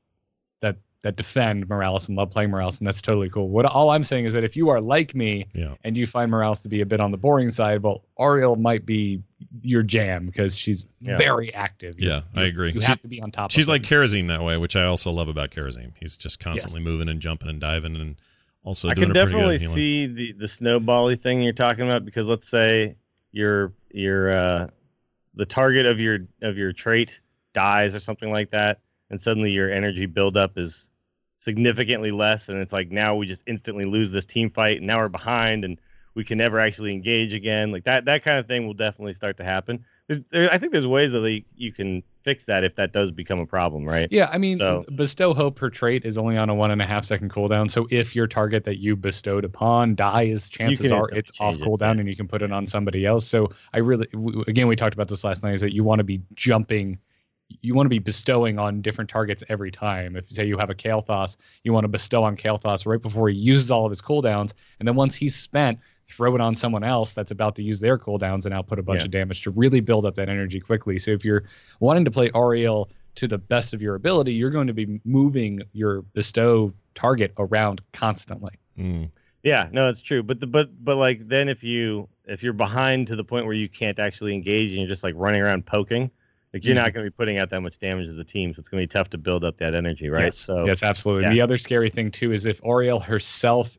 that that defend Morales and love playing Morales, and that's totally cool. What all I'm saying is that if you are like me yeah. and you find Morales to be a bit on the boring side, well, Auriel might be your jam because she's Yeah. very active. You- Yeah, I agree. You She's- have to be on top. She's of like Kharazim that way, which I also love about Kharazim. He's just constantly moving and jumping and diving and also I doing can a pretty definitely good see the the snowbally thing you're talking about because let's say your your uh, the target of your of your trait dies or something like that, and suddenly your energy buildup is significantly less, and it's like now we just instantly lose this team fight, and now we're behind, and we can never actually engage again. Like that that kind of thing will definitely start to happen. There's, there, I think there's ways that like, you can fix that if that does become a problem, right? Yeah, I mean, So- bestow hope per trait is only on a one and a half second cooldown. So if your target that you bestowed upon dies, chances are it's off it, cooldown yeah. and you can put it on somebody else. So I really, again, we talked about this last night. Is that you want to be jumping, you want to be bestowing on different targets every time. If say you have a Kael'thas, you want to bestow on Kael'thas right before he uses all of his cooldowns, and then once he's spent, throw it on someone else that's about to use their cooldowns and output a bunch Yeah. of damage to really build up that energy quickly. So if you're wanting to play Auriel to the best of your ability, you're going to be moving your bestow target around constantly. Mm. Yeah, no, it's true. But the but but like then if you if you're behind to the point where you can't actually engage and you're just like running around poking, like you're not mm-hmm. going to be putting out that much damage as a team, so it's going to be tough to build up that energy, right? Yes. So yes, absolutely. yeah. The other scary thing too is if Auriel herself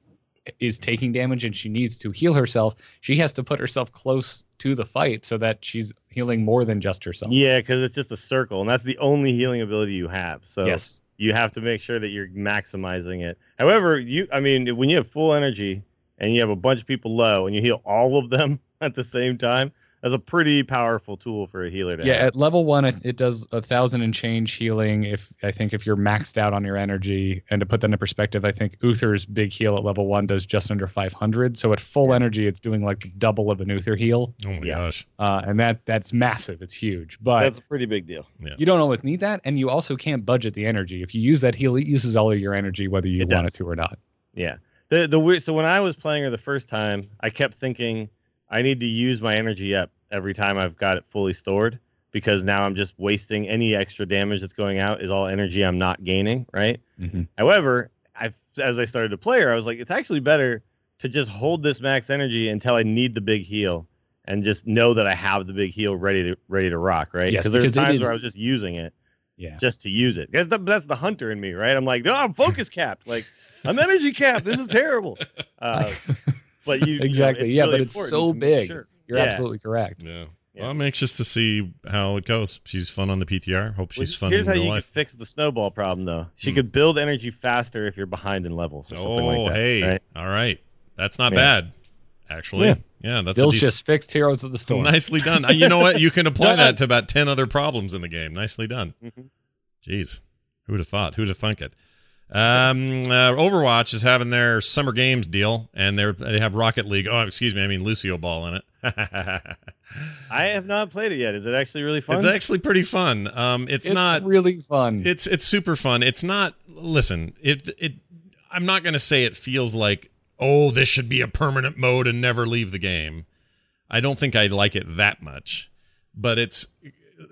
is taking damage and she needs to heal herself, she has to put herself close to the fight so that she's healing more than just herself. yeah, because it's just a circle, and that's the only healing ability you have. So Yes. you have to make sure that you're maximizing it. However, you I mean, when you have full energy and you have a bunch of people low and you heal all of them at the same time, that's a pretty powerful tool for a healer to Yeah, have. at level one, it, it does a thousand and change healing. If I think if you're maxed out on your energy, and to put that into perspective, I think Uther's big heal at level one does just under 500. So at full energy, it's doing like double of an Uther heal, Oh my Yeah. gosh. uh, and that that's massive. It's huge, but That's a pretty big deal. yeah. you don't always need that, and you also can't budget the energy. If you use that heal, it uses all of your energy, whether you It want does. it to or not. Yeah. The the so when I was playing her the first time, I kept thinking I need to use my energy up every time I've got it fully stored because now I'm just wasting any extra damage that's going out is all energy I'm not gaining, right? Mhm. However, I as I started to play her, I was like it's actually better to just hold this max energy until I need the big heal and just know that I have the big heal ready to ready to rock, right? Yes, there's because it times is- where I was just using it Yeah. just to use it. That's the, that's the hunter in me, right? I'm like, no, I'm focus capped. Like, I'm energy capped. This is terrible. Uh, but you you know, Exactly. it's Yeah, really but it's so big. sure. You're Yeah. absolutely correct. Yeah. Yeah. Well, I'm anxious to see how it goes. She's fun on the PTR. Hope she's Well, fun Here's in how you life. could fix the snowball problem, though. She Hmm. could build energy faster if you're behind in levels or something Oh, like that. hey. right? All right. That's not Yeah. bad, actually. Yeah. Yeah, that's Bill's a just fixed Heroes of the Storm. nicely done. Uh, You know what? You can apply that to about 10 other problems in the game. Nicely done. Mhm. Jeez. Who'd have thought? Who'd have thunk it? Um, uh, Overwatch is having their summer games deal, and they're they have Rocket League. Oh, excuse me, I mean Lucio Ball in it. I have not played it yet. Is it actually really fun? It's actually pretty fun. Um, it's, It's not really fun. It's it's super fun. It's not. Listen, it it. I'm not going to say it feels like oh this should be a permanent mode and never leave the game. I don't think I like it that much, but it's.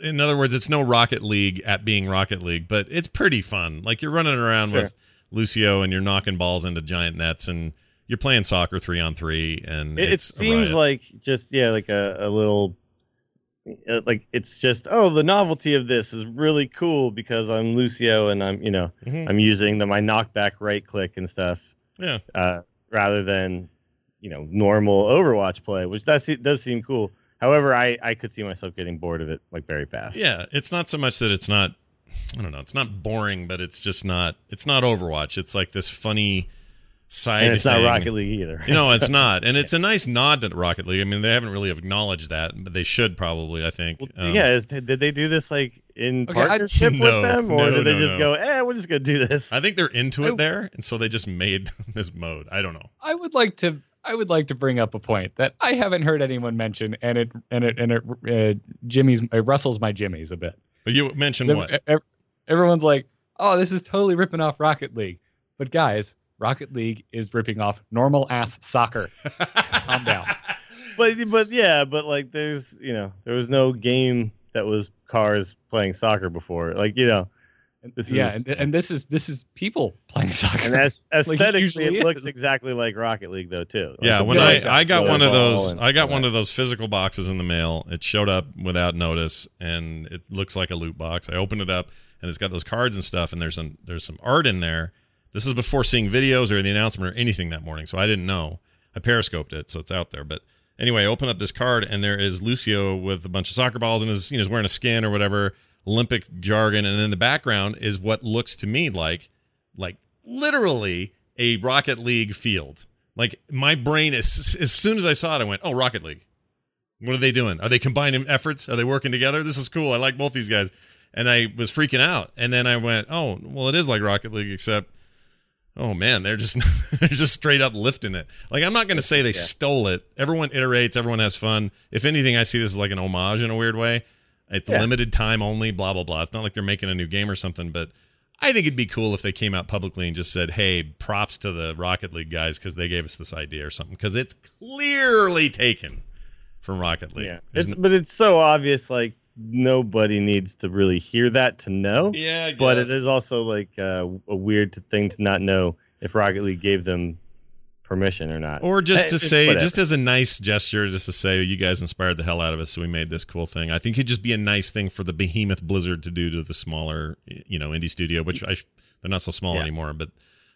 In other words, it's no Rocket League at being Rocket League, but it's pretty fun. Like you're running around Sure. with Lucio and you're knocking balls into giant nets and you're playing soccer three on three and It, it seems like just yeah, like a, a little, uh, like it's just oh the novelty of this is really cool because I'm Lucio and I'm you know Mhm. I'm using the my knockback right click and stuff. yeah. uh, rather than you know normal Overwatch play, which does does seem cool. However, I I could see myself getting bored of it like very fast. Yeah, it's not so much that it's not I don't know, it's not boring, but it's just not it's not Overwatch. It's like this funny side and it's thing. not Rocket League either. You know, it's not. And it's a nice nod to Rocket League. I mean, they haven't really acknowledged that, but they should probably, I think. Well, Um, yeah, did they do this like in Okay, I- partnership No, with them, or no, did they no, just no. go, "Eh, we're just gonna do this"? I think they're into I- it there, and so they just made this mode. I don't know. I would like to I would like to bring up a point that I haven't heard anyone mention, and it and it and it uh, Jimmy's it rustles my jimmies a bit. But you mentioned Ev- what? Everyone's like, "Oh, this is totally ripping off Rocket League," but guys, Rocket League is ripping off normal ass soccer. Calm down. But but yeah, but like there's you know there was no game that was cars playing soccer before. Like you know, this yeah, is and, and this is this is people playing soccer. and as, Like it aesthetically it looks exactly like Rocket League though too. Like, Yeah, when I, I got one of those and I got one of those physical boxes in the mail. It showed up without notice and it looks like a loot box. I opened it up and it's got those cards and stuff and there's some there's some art in there. This is before seeing videos or the announcement or anything that morning, so I didn't know. I periscoped it, so it's out there. But anyway, I open up this card and there is Lucio with a bunch of soccer balls and is you know is wearing a skin or whatever, Olympic jargon, and in the background is what looks to me like like literally a Rocket League field Like my brain, as as soon as I saw it, I went, "Oh, Rocket League. What are they doing? Are they combining efforts? Are they working together? This is cool. I like both these guys." And I was freaking out, and then I went, "Oh, well, it is like Rocket League, except." Oh man, they're just they're just straight up lifting it. Like I'm not going to say they stole it. Everyone iterates, everyone has fun. If anything, I see this as like an homage in a weird way. It's Yeah. limited time only, blah blah blah. It's not like they're making a new game or something, but I think it'd be cool if they came out publicly and just said, "Hey, props to the Rocket League guys because they gave us this idea or something." Because it's clearly taken from Rocket League. Yeah, it's, no- but it's so obvious. Like nobody needs to really hear that to know. yeah, but it is also like uh, a weird thing to not know if Rocket League gave them permission or not. Or just Eh, to it's say, whatever. just as a nice gesture, just to say, you guys inspired the hell out of us, so we made this cool thing. I think it'd just be a nice thing for the behemoth Blizzard to do to the smaller, you know, indie studio, which I, they're not so small Yeah. anymore, but,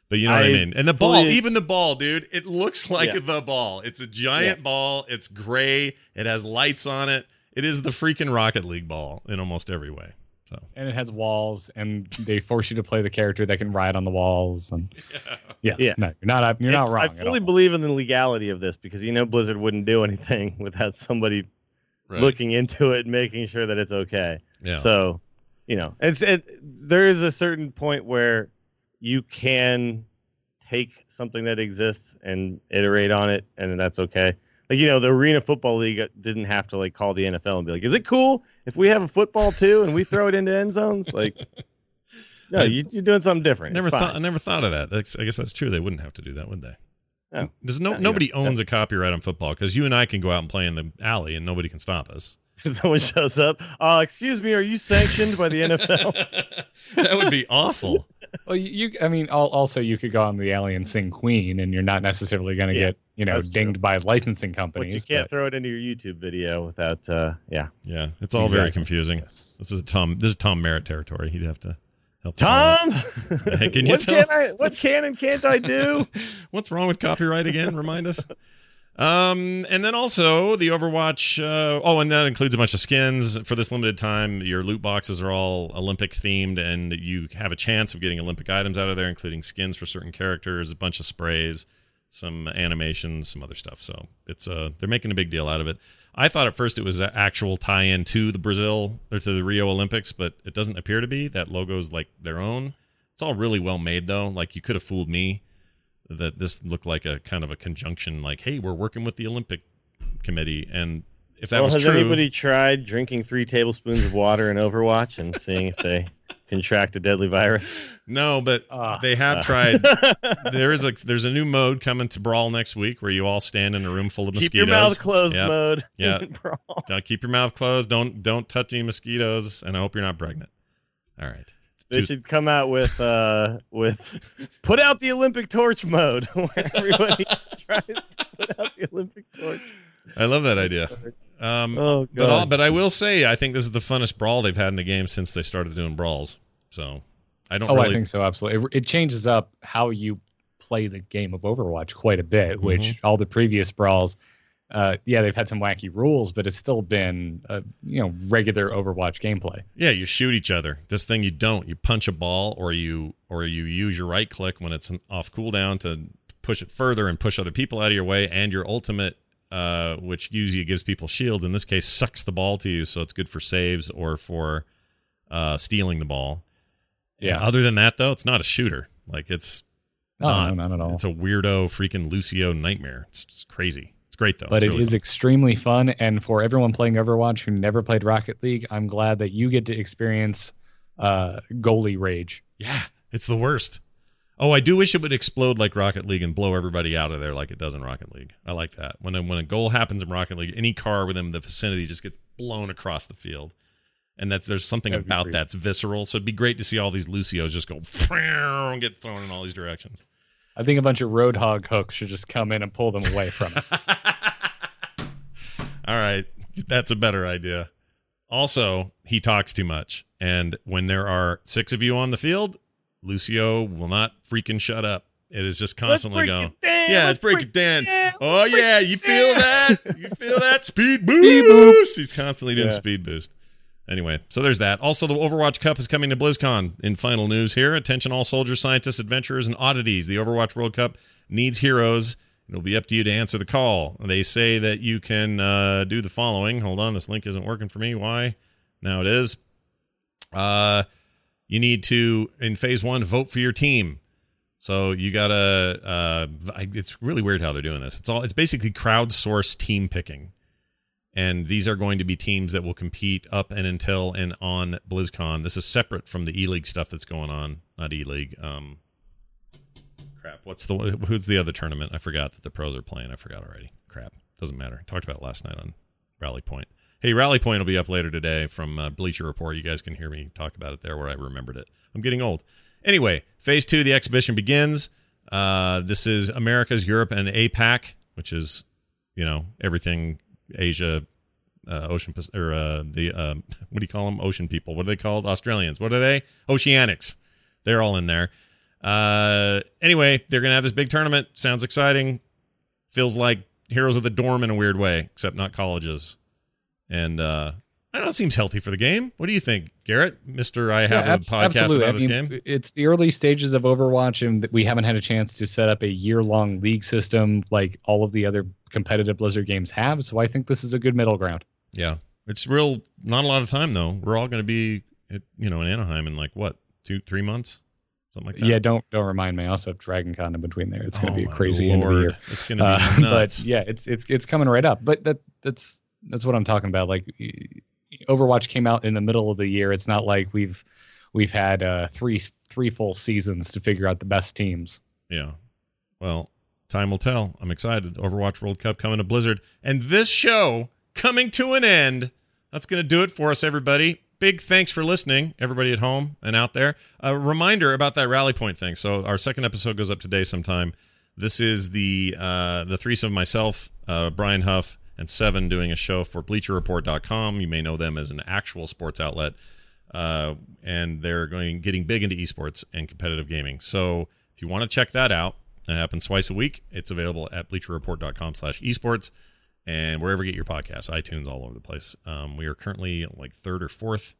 but you know what I I mean. And the ball, fully- even the ball, dude, it looks like Yeah. the ball. It's a giant Yeah. ball. It's gray. It has lights on it. It is the freaking Rocket League ball in almost every way. So and it has walls, and they force you to play the character that can ride on the walls. And yes, Yeah. no, you're not you're not wrong. I fully believe in the legality of this because you know Blizzard wouldn't do anything without somebody right. looking into it and making sure that it's okay. yeah. So, you know, it's it. There is a certain point where you can take something that exists and iterate on it, and that's okay. Like you know, the Arena Football League didn't have to like call the NFL and be like, "Is it cool if we have a football too and we throw it into end zones?" Like, no, you, you're doing something different. Never thought. I never thought of that. That's, I guess that's true. They wouldn't have to do that, would they? No. There's no No, you nobody know, owns a copyright on football because you and I can go out and play in the alley and nobody can stop us. Someone shows up. Uh, excuse me, are you sanctioned by the NFL? that would be awful. Well, you, you I mean, also you could go on the alley and sing Queen, and you're not necessarily going to Yeah, get you know that's true. dinged by licensing companies. but companies. you can't throw it into your YouTube video without. Uh, yeah, Yeah, it's all very confusing. Yes. This is Tom. This is Tom Merritt territory. He'd have to help. us all out. Tom. Hey, can you what tell- can I? What can and can't I do? What's wrong with copyright again? Remind us. Um, and then also the Overwatch. Uh, oh, and that includes a bunch of skins for this limited time. Your loot boxes are all Olympic themed, and you have a chance of getting Olympic items out of there, including skins for certain characters, a bunch of sprays, some animations, some other stuff. So it's uh, they're making a big deal out of it. I thought at first it was an actual tie-in to the Brazil or to the Rio Olympics, but it doesn't appear to be. That logo's like their own. It's all really well made though. Like you could have fooled me that this looked like a kind of a conjunction like hey we're working with the olympic committee and if that well, was has true anybody tried drinking three tablespoons of water in Overwatch and seeing if they contract a deadly virus? no but Ah, they have Uh. tried there is a there's a new mode coming to brawl next week where you all stand in a room full of mosquitoes. Keep your mouth closed Yep. mode. Yeah. Brawl. Don't keep your mouth closed don't don't touch any mosquitoes and i hope you're not pregnant all right They Two- should come out with uh with put out the Olympic torch mode where everybody tries to put out the Olympic torch. i love that idea um Oh but all, god. but i will say i think this is the funnest brawl they've had in the game since they started doing brawls so i don't Oh, really I think so. Absolutely, it, it changes up how you play the game of Overwatch quite a bit. Which Mm-hmm. all the previous brawls, uh, yeah, they've had some wacky rules, but it's still been uh, you know regular Overwatch gameplay. Yeah, you shoot each other. This thing you don't. You punch a ball, or you or you use your right click when it's off cooldown to push it further and push other people out of your way. And your ultimate, uh, which usually gives people shields, in this case sucks the ball to you, so it's good for saves or for uh, stealing the ball. Yeah. Other than that, though, it's not a shooter. Like it's Oh, not. no, not at all. It's a weirdo freaking Lucio nightmare. It's, it's crazy. It's great though. but It's it really is fun. extremely fun and for everyone playing overwatch who never played rocket league i'm glad that you get to experience uh goalie rage Yeah, it's the worst. Oh, I do wish it would explode like Rocket League and blow everybody out of there like it does in Rocket League. I like that. When a, when a goal happens in Rocket League, any car within the vicinity just gets blown across the field. And that's there's something about great. that's visceral. So it'd be great to see all these Lucios just go and get thrown in all these directions. I think a bunch of roadhog hooks should just come in and pull them away from it All right, that's a better idea. Also, he talks too much, and when there are six of you on the field, Lucio will not freaking shut up. It is just constantly break going. it down, Yeah, let's let's break break it down. down, Oh yeah, you feel down. that? You feel that speed boost? He's constantly doing Yeah. speed boost. Anyway, so there's that. Also, the Overwatch Cup is coming to BlizzCon. In final news here, attention all soldiers, scientists, adventurers, and oddities. The Overwatch World Cup needs heroes, It'll be up to you to answer the call. They say that you can uh, do the following. Hold on, this link isn't working for me. Why? Now it is. Uh, you need to in phase one vote for your team. So you gotta. Uh, it's really weird how they're doing this. It's all. It's basically crowdsourced team picking, and these are going to be teams that will compete up and until and on BlizzCon. This is separate from the E League stuff that's going on. Not E League. Um, crap. What's the who's the other tournament? I forgot that the pros are playing. I forgot already. Crap. Doesn't matter. Talked about last night on Rally Point. Hey, Rally Point will be up later today from uh, Bleacher Report. You guys can hear me talk about it there where I remembered it. I'm getting old. Anyway, phase two, the exhibition begins. Uh, this is America's Europe and APAC, which is, you know, everything Asia, uh, Ocean, or uh, the, um, what do you call them? Ocean people. What are they called? Australians. What are they? Oceanics. They're all in there. Uh, anyway, they're to have this big tournament. Sounds exciting. Feels like Heroes of the Dorm in a weird way, except not colleges. And uh, I don't know, it seems healthy for the game. What do you think, Garrett? Mister, I have Yeah, a podcast absolutely. about I this mean, game. It's the early stages of Overwatch, and we haven't had a chance to set up a year-long league system like all of the other competitive Blizzard games have. So I think this is a good middle ground. Yeah, it's real. Not a lot of time though. We're all going to be, at, you know, in Anaheim in like what two, three months, something like that. Yeah, don't don't remind me. I also have Dragon Con in between there. It's going Oh to be a my crazy end of the year. It's going to be Uh, nuts. but yeah, it's it's it's coming right up. But that that's that's what I'm talking about. Like Overwatch came out in the middle of the year. It's not like we've we've had uh, three three full seasons to figure out the best teams. Yeah. Well, time will tell. I'm excited. Overwatch World Cup coming to Blizzard. And this show coming to an end. That's going to do it for us, everybody. Big thanks for listening, everybody at home and out there. A reminder about that rally point thing. So our second episode goes up today sometime. This is the uh, the threesome of myself, uh, Brian Huff, and Seven doing a show for BleacherReport.com. You may know them as an actual sports outlet, uh, and they're going getting big into esports and competitive gaming. So if you want to check that out, it happens twice a week. It's available at BleacherReport.com/esports and wherever you get your podcasts, iTunes, all over the place. Um, we are currently like third or fourth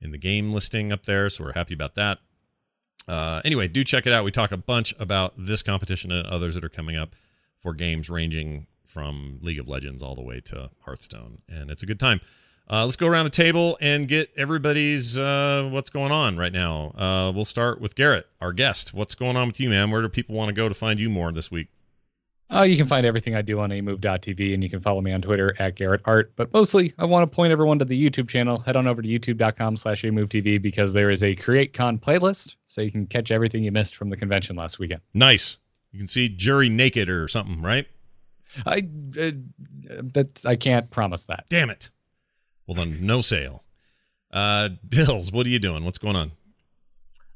in the game listing up there, so we're happy about that. Uh, anyway, do check it out. We talk a bunch about this competition and others that are coming up for games ranging from League of Legends all the way to Hearthstone, and it's a good time. Uh, let's go around the table and get everybody's uh, what's going on right now. Uh, we'll start with Garrett, our guest. What's going on with you, man? Where do people want to go to find you more this week? Uh, you can find everything I do on amove.tv and you can follow me on Twitter at Garrett Art. But mostly, I want to point everyone to the YouTube channel. Head on over to youtube.com slash amovetv because there is a CreateCon playlist so you can catch everything you missed from the convention last weekend. Nice. You can see Jury naked or something, right? I uh, that I can't promise that. Damn it. Well, then, no sale. Uh, Dills, what are you doing? What's going on?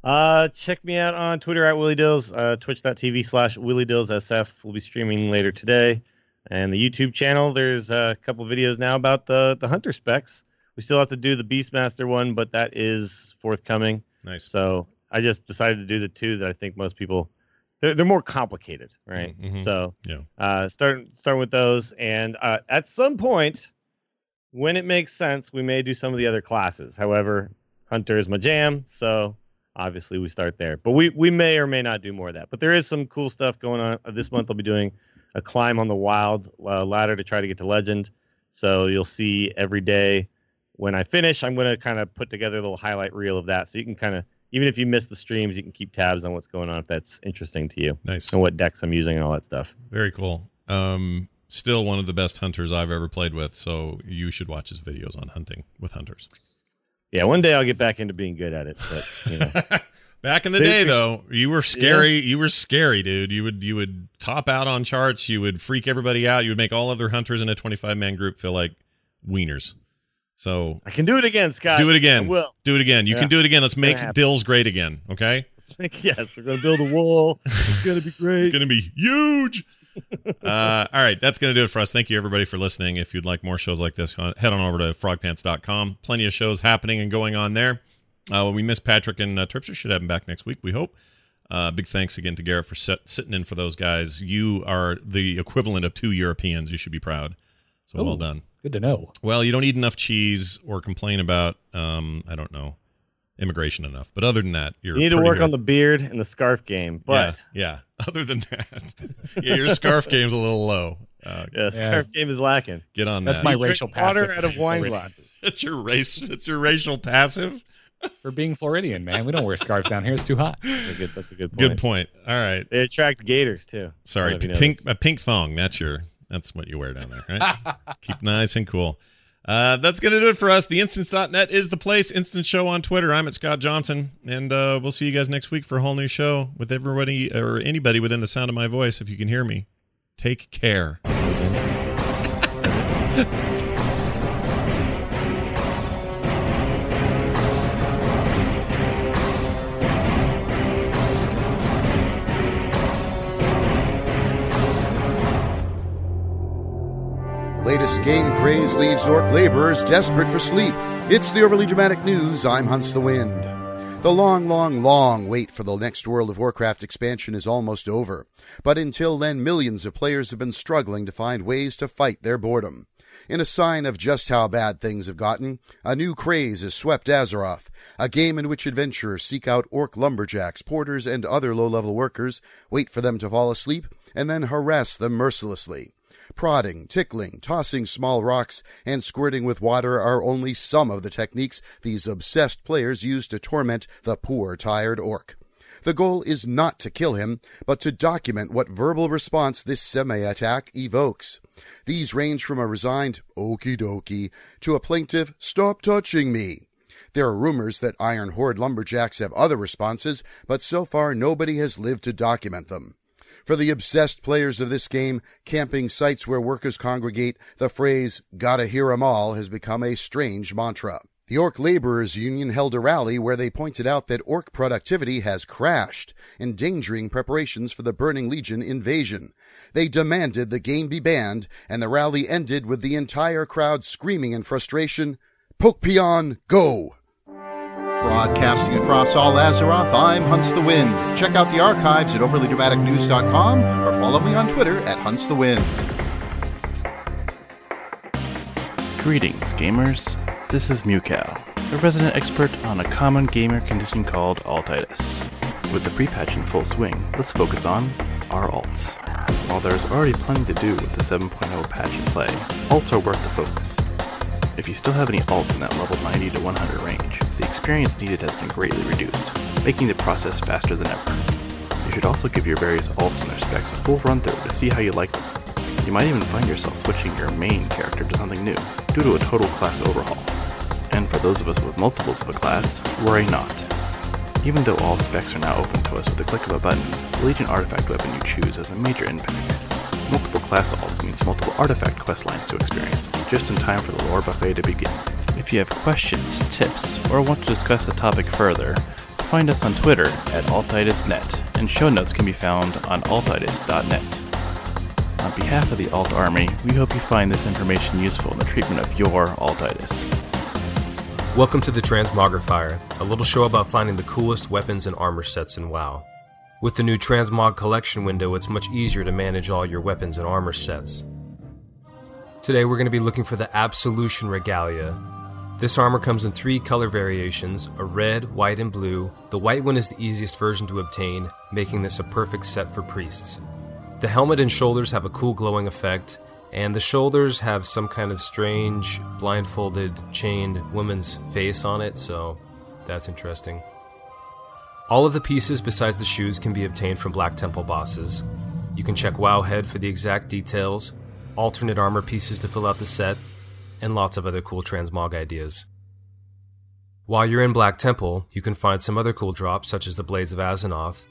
Uh, check me out on Twitter at Willie Dills, uh, twitch.tv slash Willie Dills SF. We'll be streaming later today. And the YouTube channel, there's a couple videos now about the, the Hunter specs. We still have to do the Beastmaster one, but that is forthcoming. Nice. So I just decided to do the two that I think most people they're, they're more complicated, right? Mhm. So Yeah. uh, start start with those, and uh, at some point, when it makes sense, we may do some of the other classes. However, Hunter is my jam, so obviously we start there. But we we may or may not do more of that. But there is some cool stuff going on Uh, this month. I'll be doing a climb on the wild uh, ladder to try to get to legend. So you'll see every day when I finish, I'm going to kind of put together a little highlight reel of that, so you can kind of even if you miss the streams, you can keep tabs on what's going on if that's interesting to you Nice. and what decks I'm using and all that stuff. Very cool. Um, still one of the best hunters I've ever played with, so you should watch his videos on hunting with hunters. Yeah, one day I'll get back into being good at it, but you know. Back in the day, though, you were scary. You were scary, dude. You would you would top out on charts. You would freak everybody out. You would make all other hunters in a 25 man group feel like wieners. So I can do it again, Scott. do it again. I will. Do it again. You Yeah. can do it again. Let's make. Dills great again. Okay. yes, we're gonna build a wall. It's gonna be great. It's going to be huge. uh, all right, that's going to do it for us. Thank you, everybody, for listening. If you'd like more shows like this, head on over to frogpants.com. Plenty of shows happening and going on there. Uh, we miss Patrick and uh, Tripster. Should have him back next week, we hope. Uh, big thanks again to Garrett for sit, sitting in for those guys. You are the equivalent of two Europeans. You should be proud. So well done. Good to know. Well, you don't eat enough cheese or complain about, um, I don't know, immigration enough. But other than that, you're You need to work good. on the beard and the scarf game. But yeah, yeah. Other than that, yeah, your scarf game's a little low. Uh, yeah, scarf game is lacking. get on That's that. That's my You drink racial water out of wine glasses. It's your race. It's your racial passive. For being Floridian, man, we don't wear scarves down here. It's too hot. That's a good, that's a good point. Good point. All right. They attract gators too. Sorry, know you know pink this. a pink thong. That's your. That's what you wear down there, right? Keep nice and cool. Uh, that's gonna do it for us. The instance.net is the place. Instant show on Twitter. I'm at Scott Johnson, and uh, we'll see you guys next week for a whole new show with everybody or anybody within the sound of my voice. If you can hear me, take care. Latest game craze leaves orc laborers desperate for sleep. It's the overly dramatic news. I'm Hunts the Wind. The long, long, long wait for the next World of Warcraft expansion is almost over. But until then, millions of players have been struggling to find ways to fight their boredom. In a sign of just how bad things have gotten, a new craze has swept Azeroth, a game in which adventurers seek out orc lumberjacks, porters, and other low level workers, wait for them to fall asleep, and then harass them mercilessly. Prodding, tickling, tossing small rocks, and squirting with water are only some of the techniques these obsessed players use to torment the poor, tired orc. The goal is not to kill him, but to document what verbal response this semi attack evokes. These range from a resigned okie dokie to a plaintive stop touching me. There are rumors that Iron Horde lumberjacks have other responses, but so far nobody has lived to document them. For the obsessed players of this game, camping sites where workers congregate, the phrase, gotta hear 'em all, has become a strange mantra. The Orc Laborers Union held a rally where they pointed out that orc productivity has crashed, endangering preparations for the Burning Legion invasion. They demanded the game be banned, and the rally ended with the entire crowd screaming in frustration, Pokepion, go! Broadcasting across all Azeroth, I'm Hunts the Wind. Check out the archives at overlydramaticnews.com or follow me on Twitter at Hunts the Wind. Greetings, gamers. This is Mewcow, a resident expert on a common gamer condition called altitis. With the pre-patch in full swing, let's focus on our alts. While there's already plenty to do with the 7.0 patch in play, alts are worth the focus. If you still have any alts in that level 90 to 100 range, the experience needed has been greatly reduced, making the process faster than ever. You should also give your various alts and their specs a full run through to see how you like them. You might even find yourself switching your main character to something new, due to a total class overhaul. And for those of us with multiples of a class, worry not. Even though all specs are now open to us with the click of a button, the Legion artifact weapon you choose has a major impact. Multiple class alts means multiple artifact quest lines to experience, just in time for the lore buffet to begin. If you have questions, tips, or want to discuss a topic further, find us on Twitter at altitisnet, and show notes can be found on altitis.net. On behalf of the Alt Army, we hope you find this information useful in the treatment of your altitis. Welcome to the Transmogrifier, a little show about finding the coolest weapons and armor sets in WoW. With the new Transmog collection window, it's much easier to manage all your weapons and armor sets. Today we're going to be looking for the Absolution Regalia. This armor comes in three color variations a red, white, and blue. The white one is the easiest version to obtain, making this a perfect set for priests. The helmet and shoulders have a cool glowing effect, and the shoulders have some kind of strange, blindfolded, chained woman's face on it, so that's interesting. All of the pieces besides the shoes can be obtained from Black Temple bosses. You can check Wowhead for the exact details, alternate armor pieces to fill out the set, and lots of other cool transmog ideas. While you're in Black Temple, you can find some other cool drops such as the Blades of Azzinoth,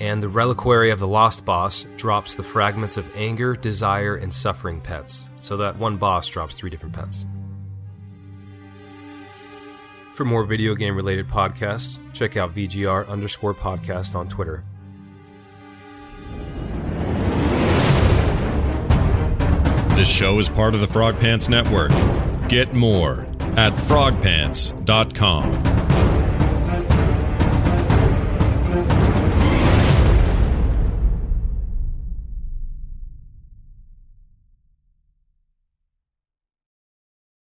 and the Reliquary of the Lost Boss drops the fragments of anger, desire, and suffering pets. So that one boss drops three different pets. For more video game related podcasts, check out VGR underscore podcast on Twitter. This show is part of the Frog Pants Network. Get more at frogpants.com.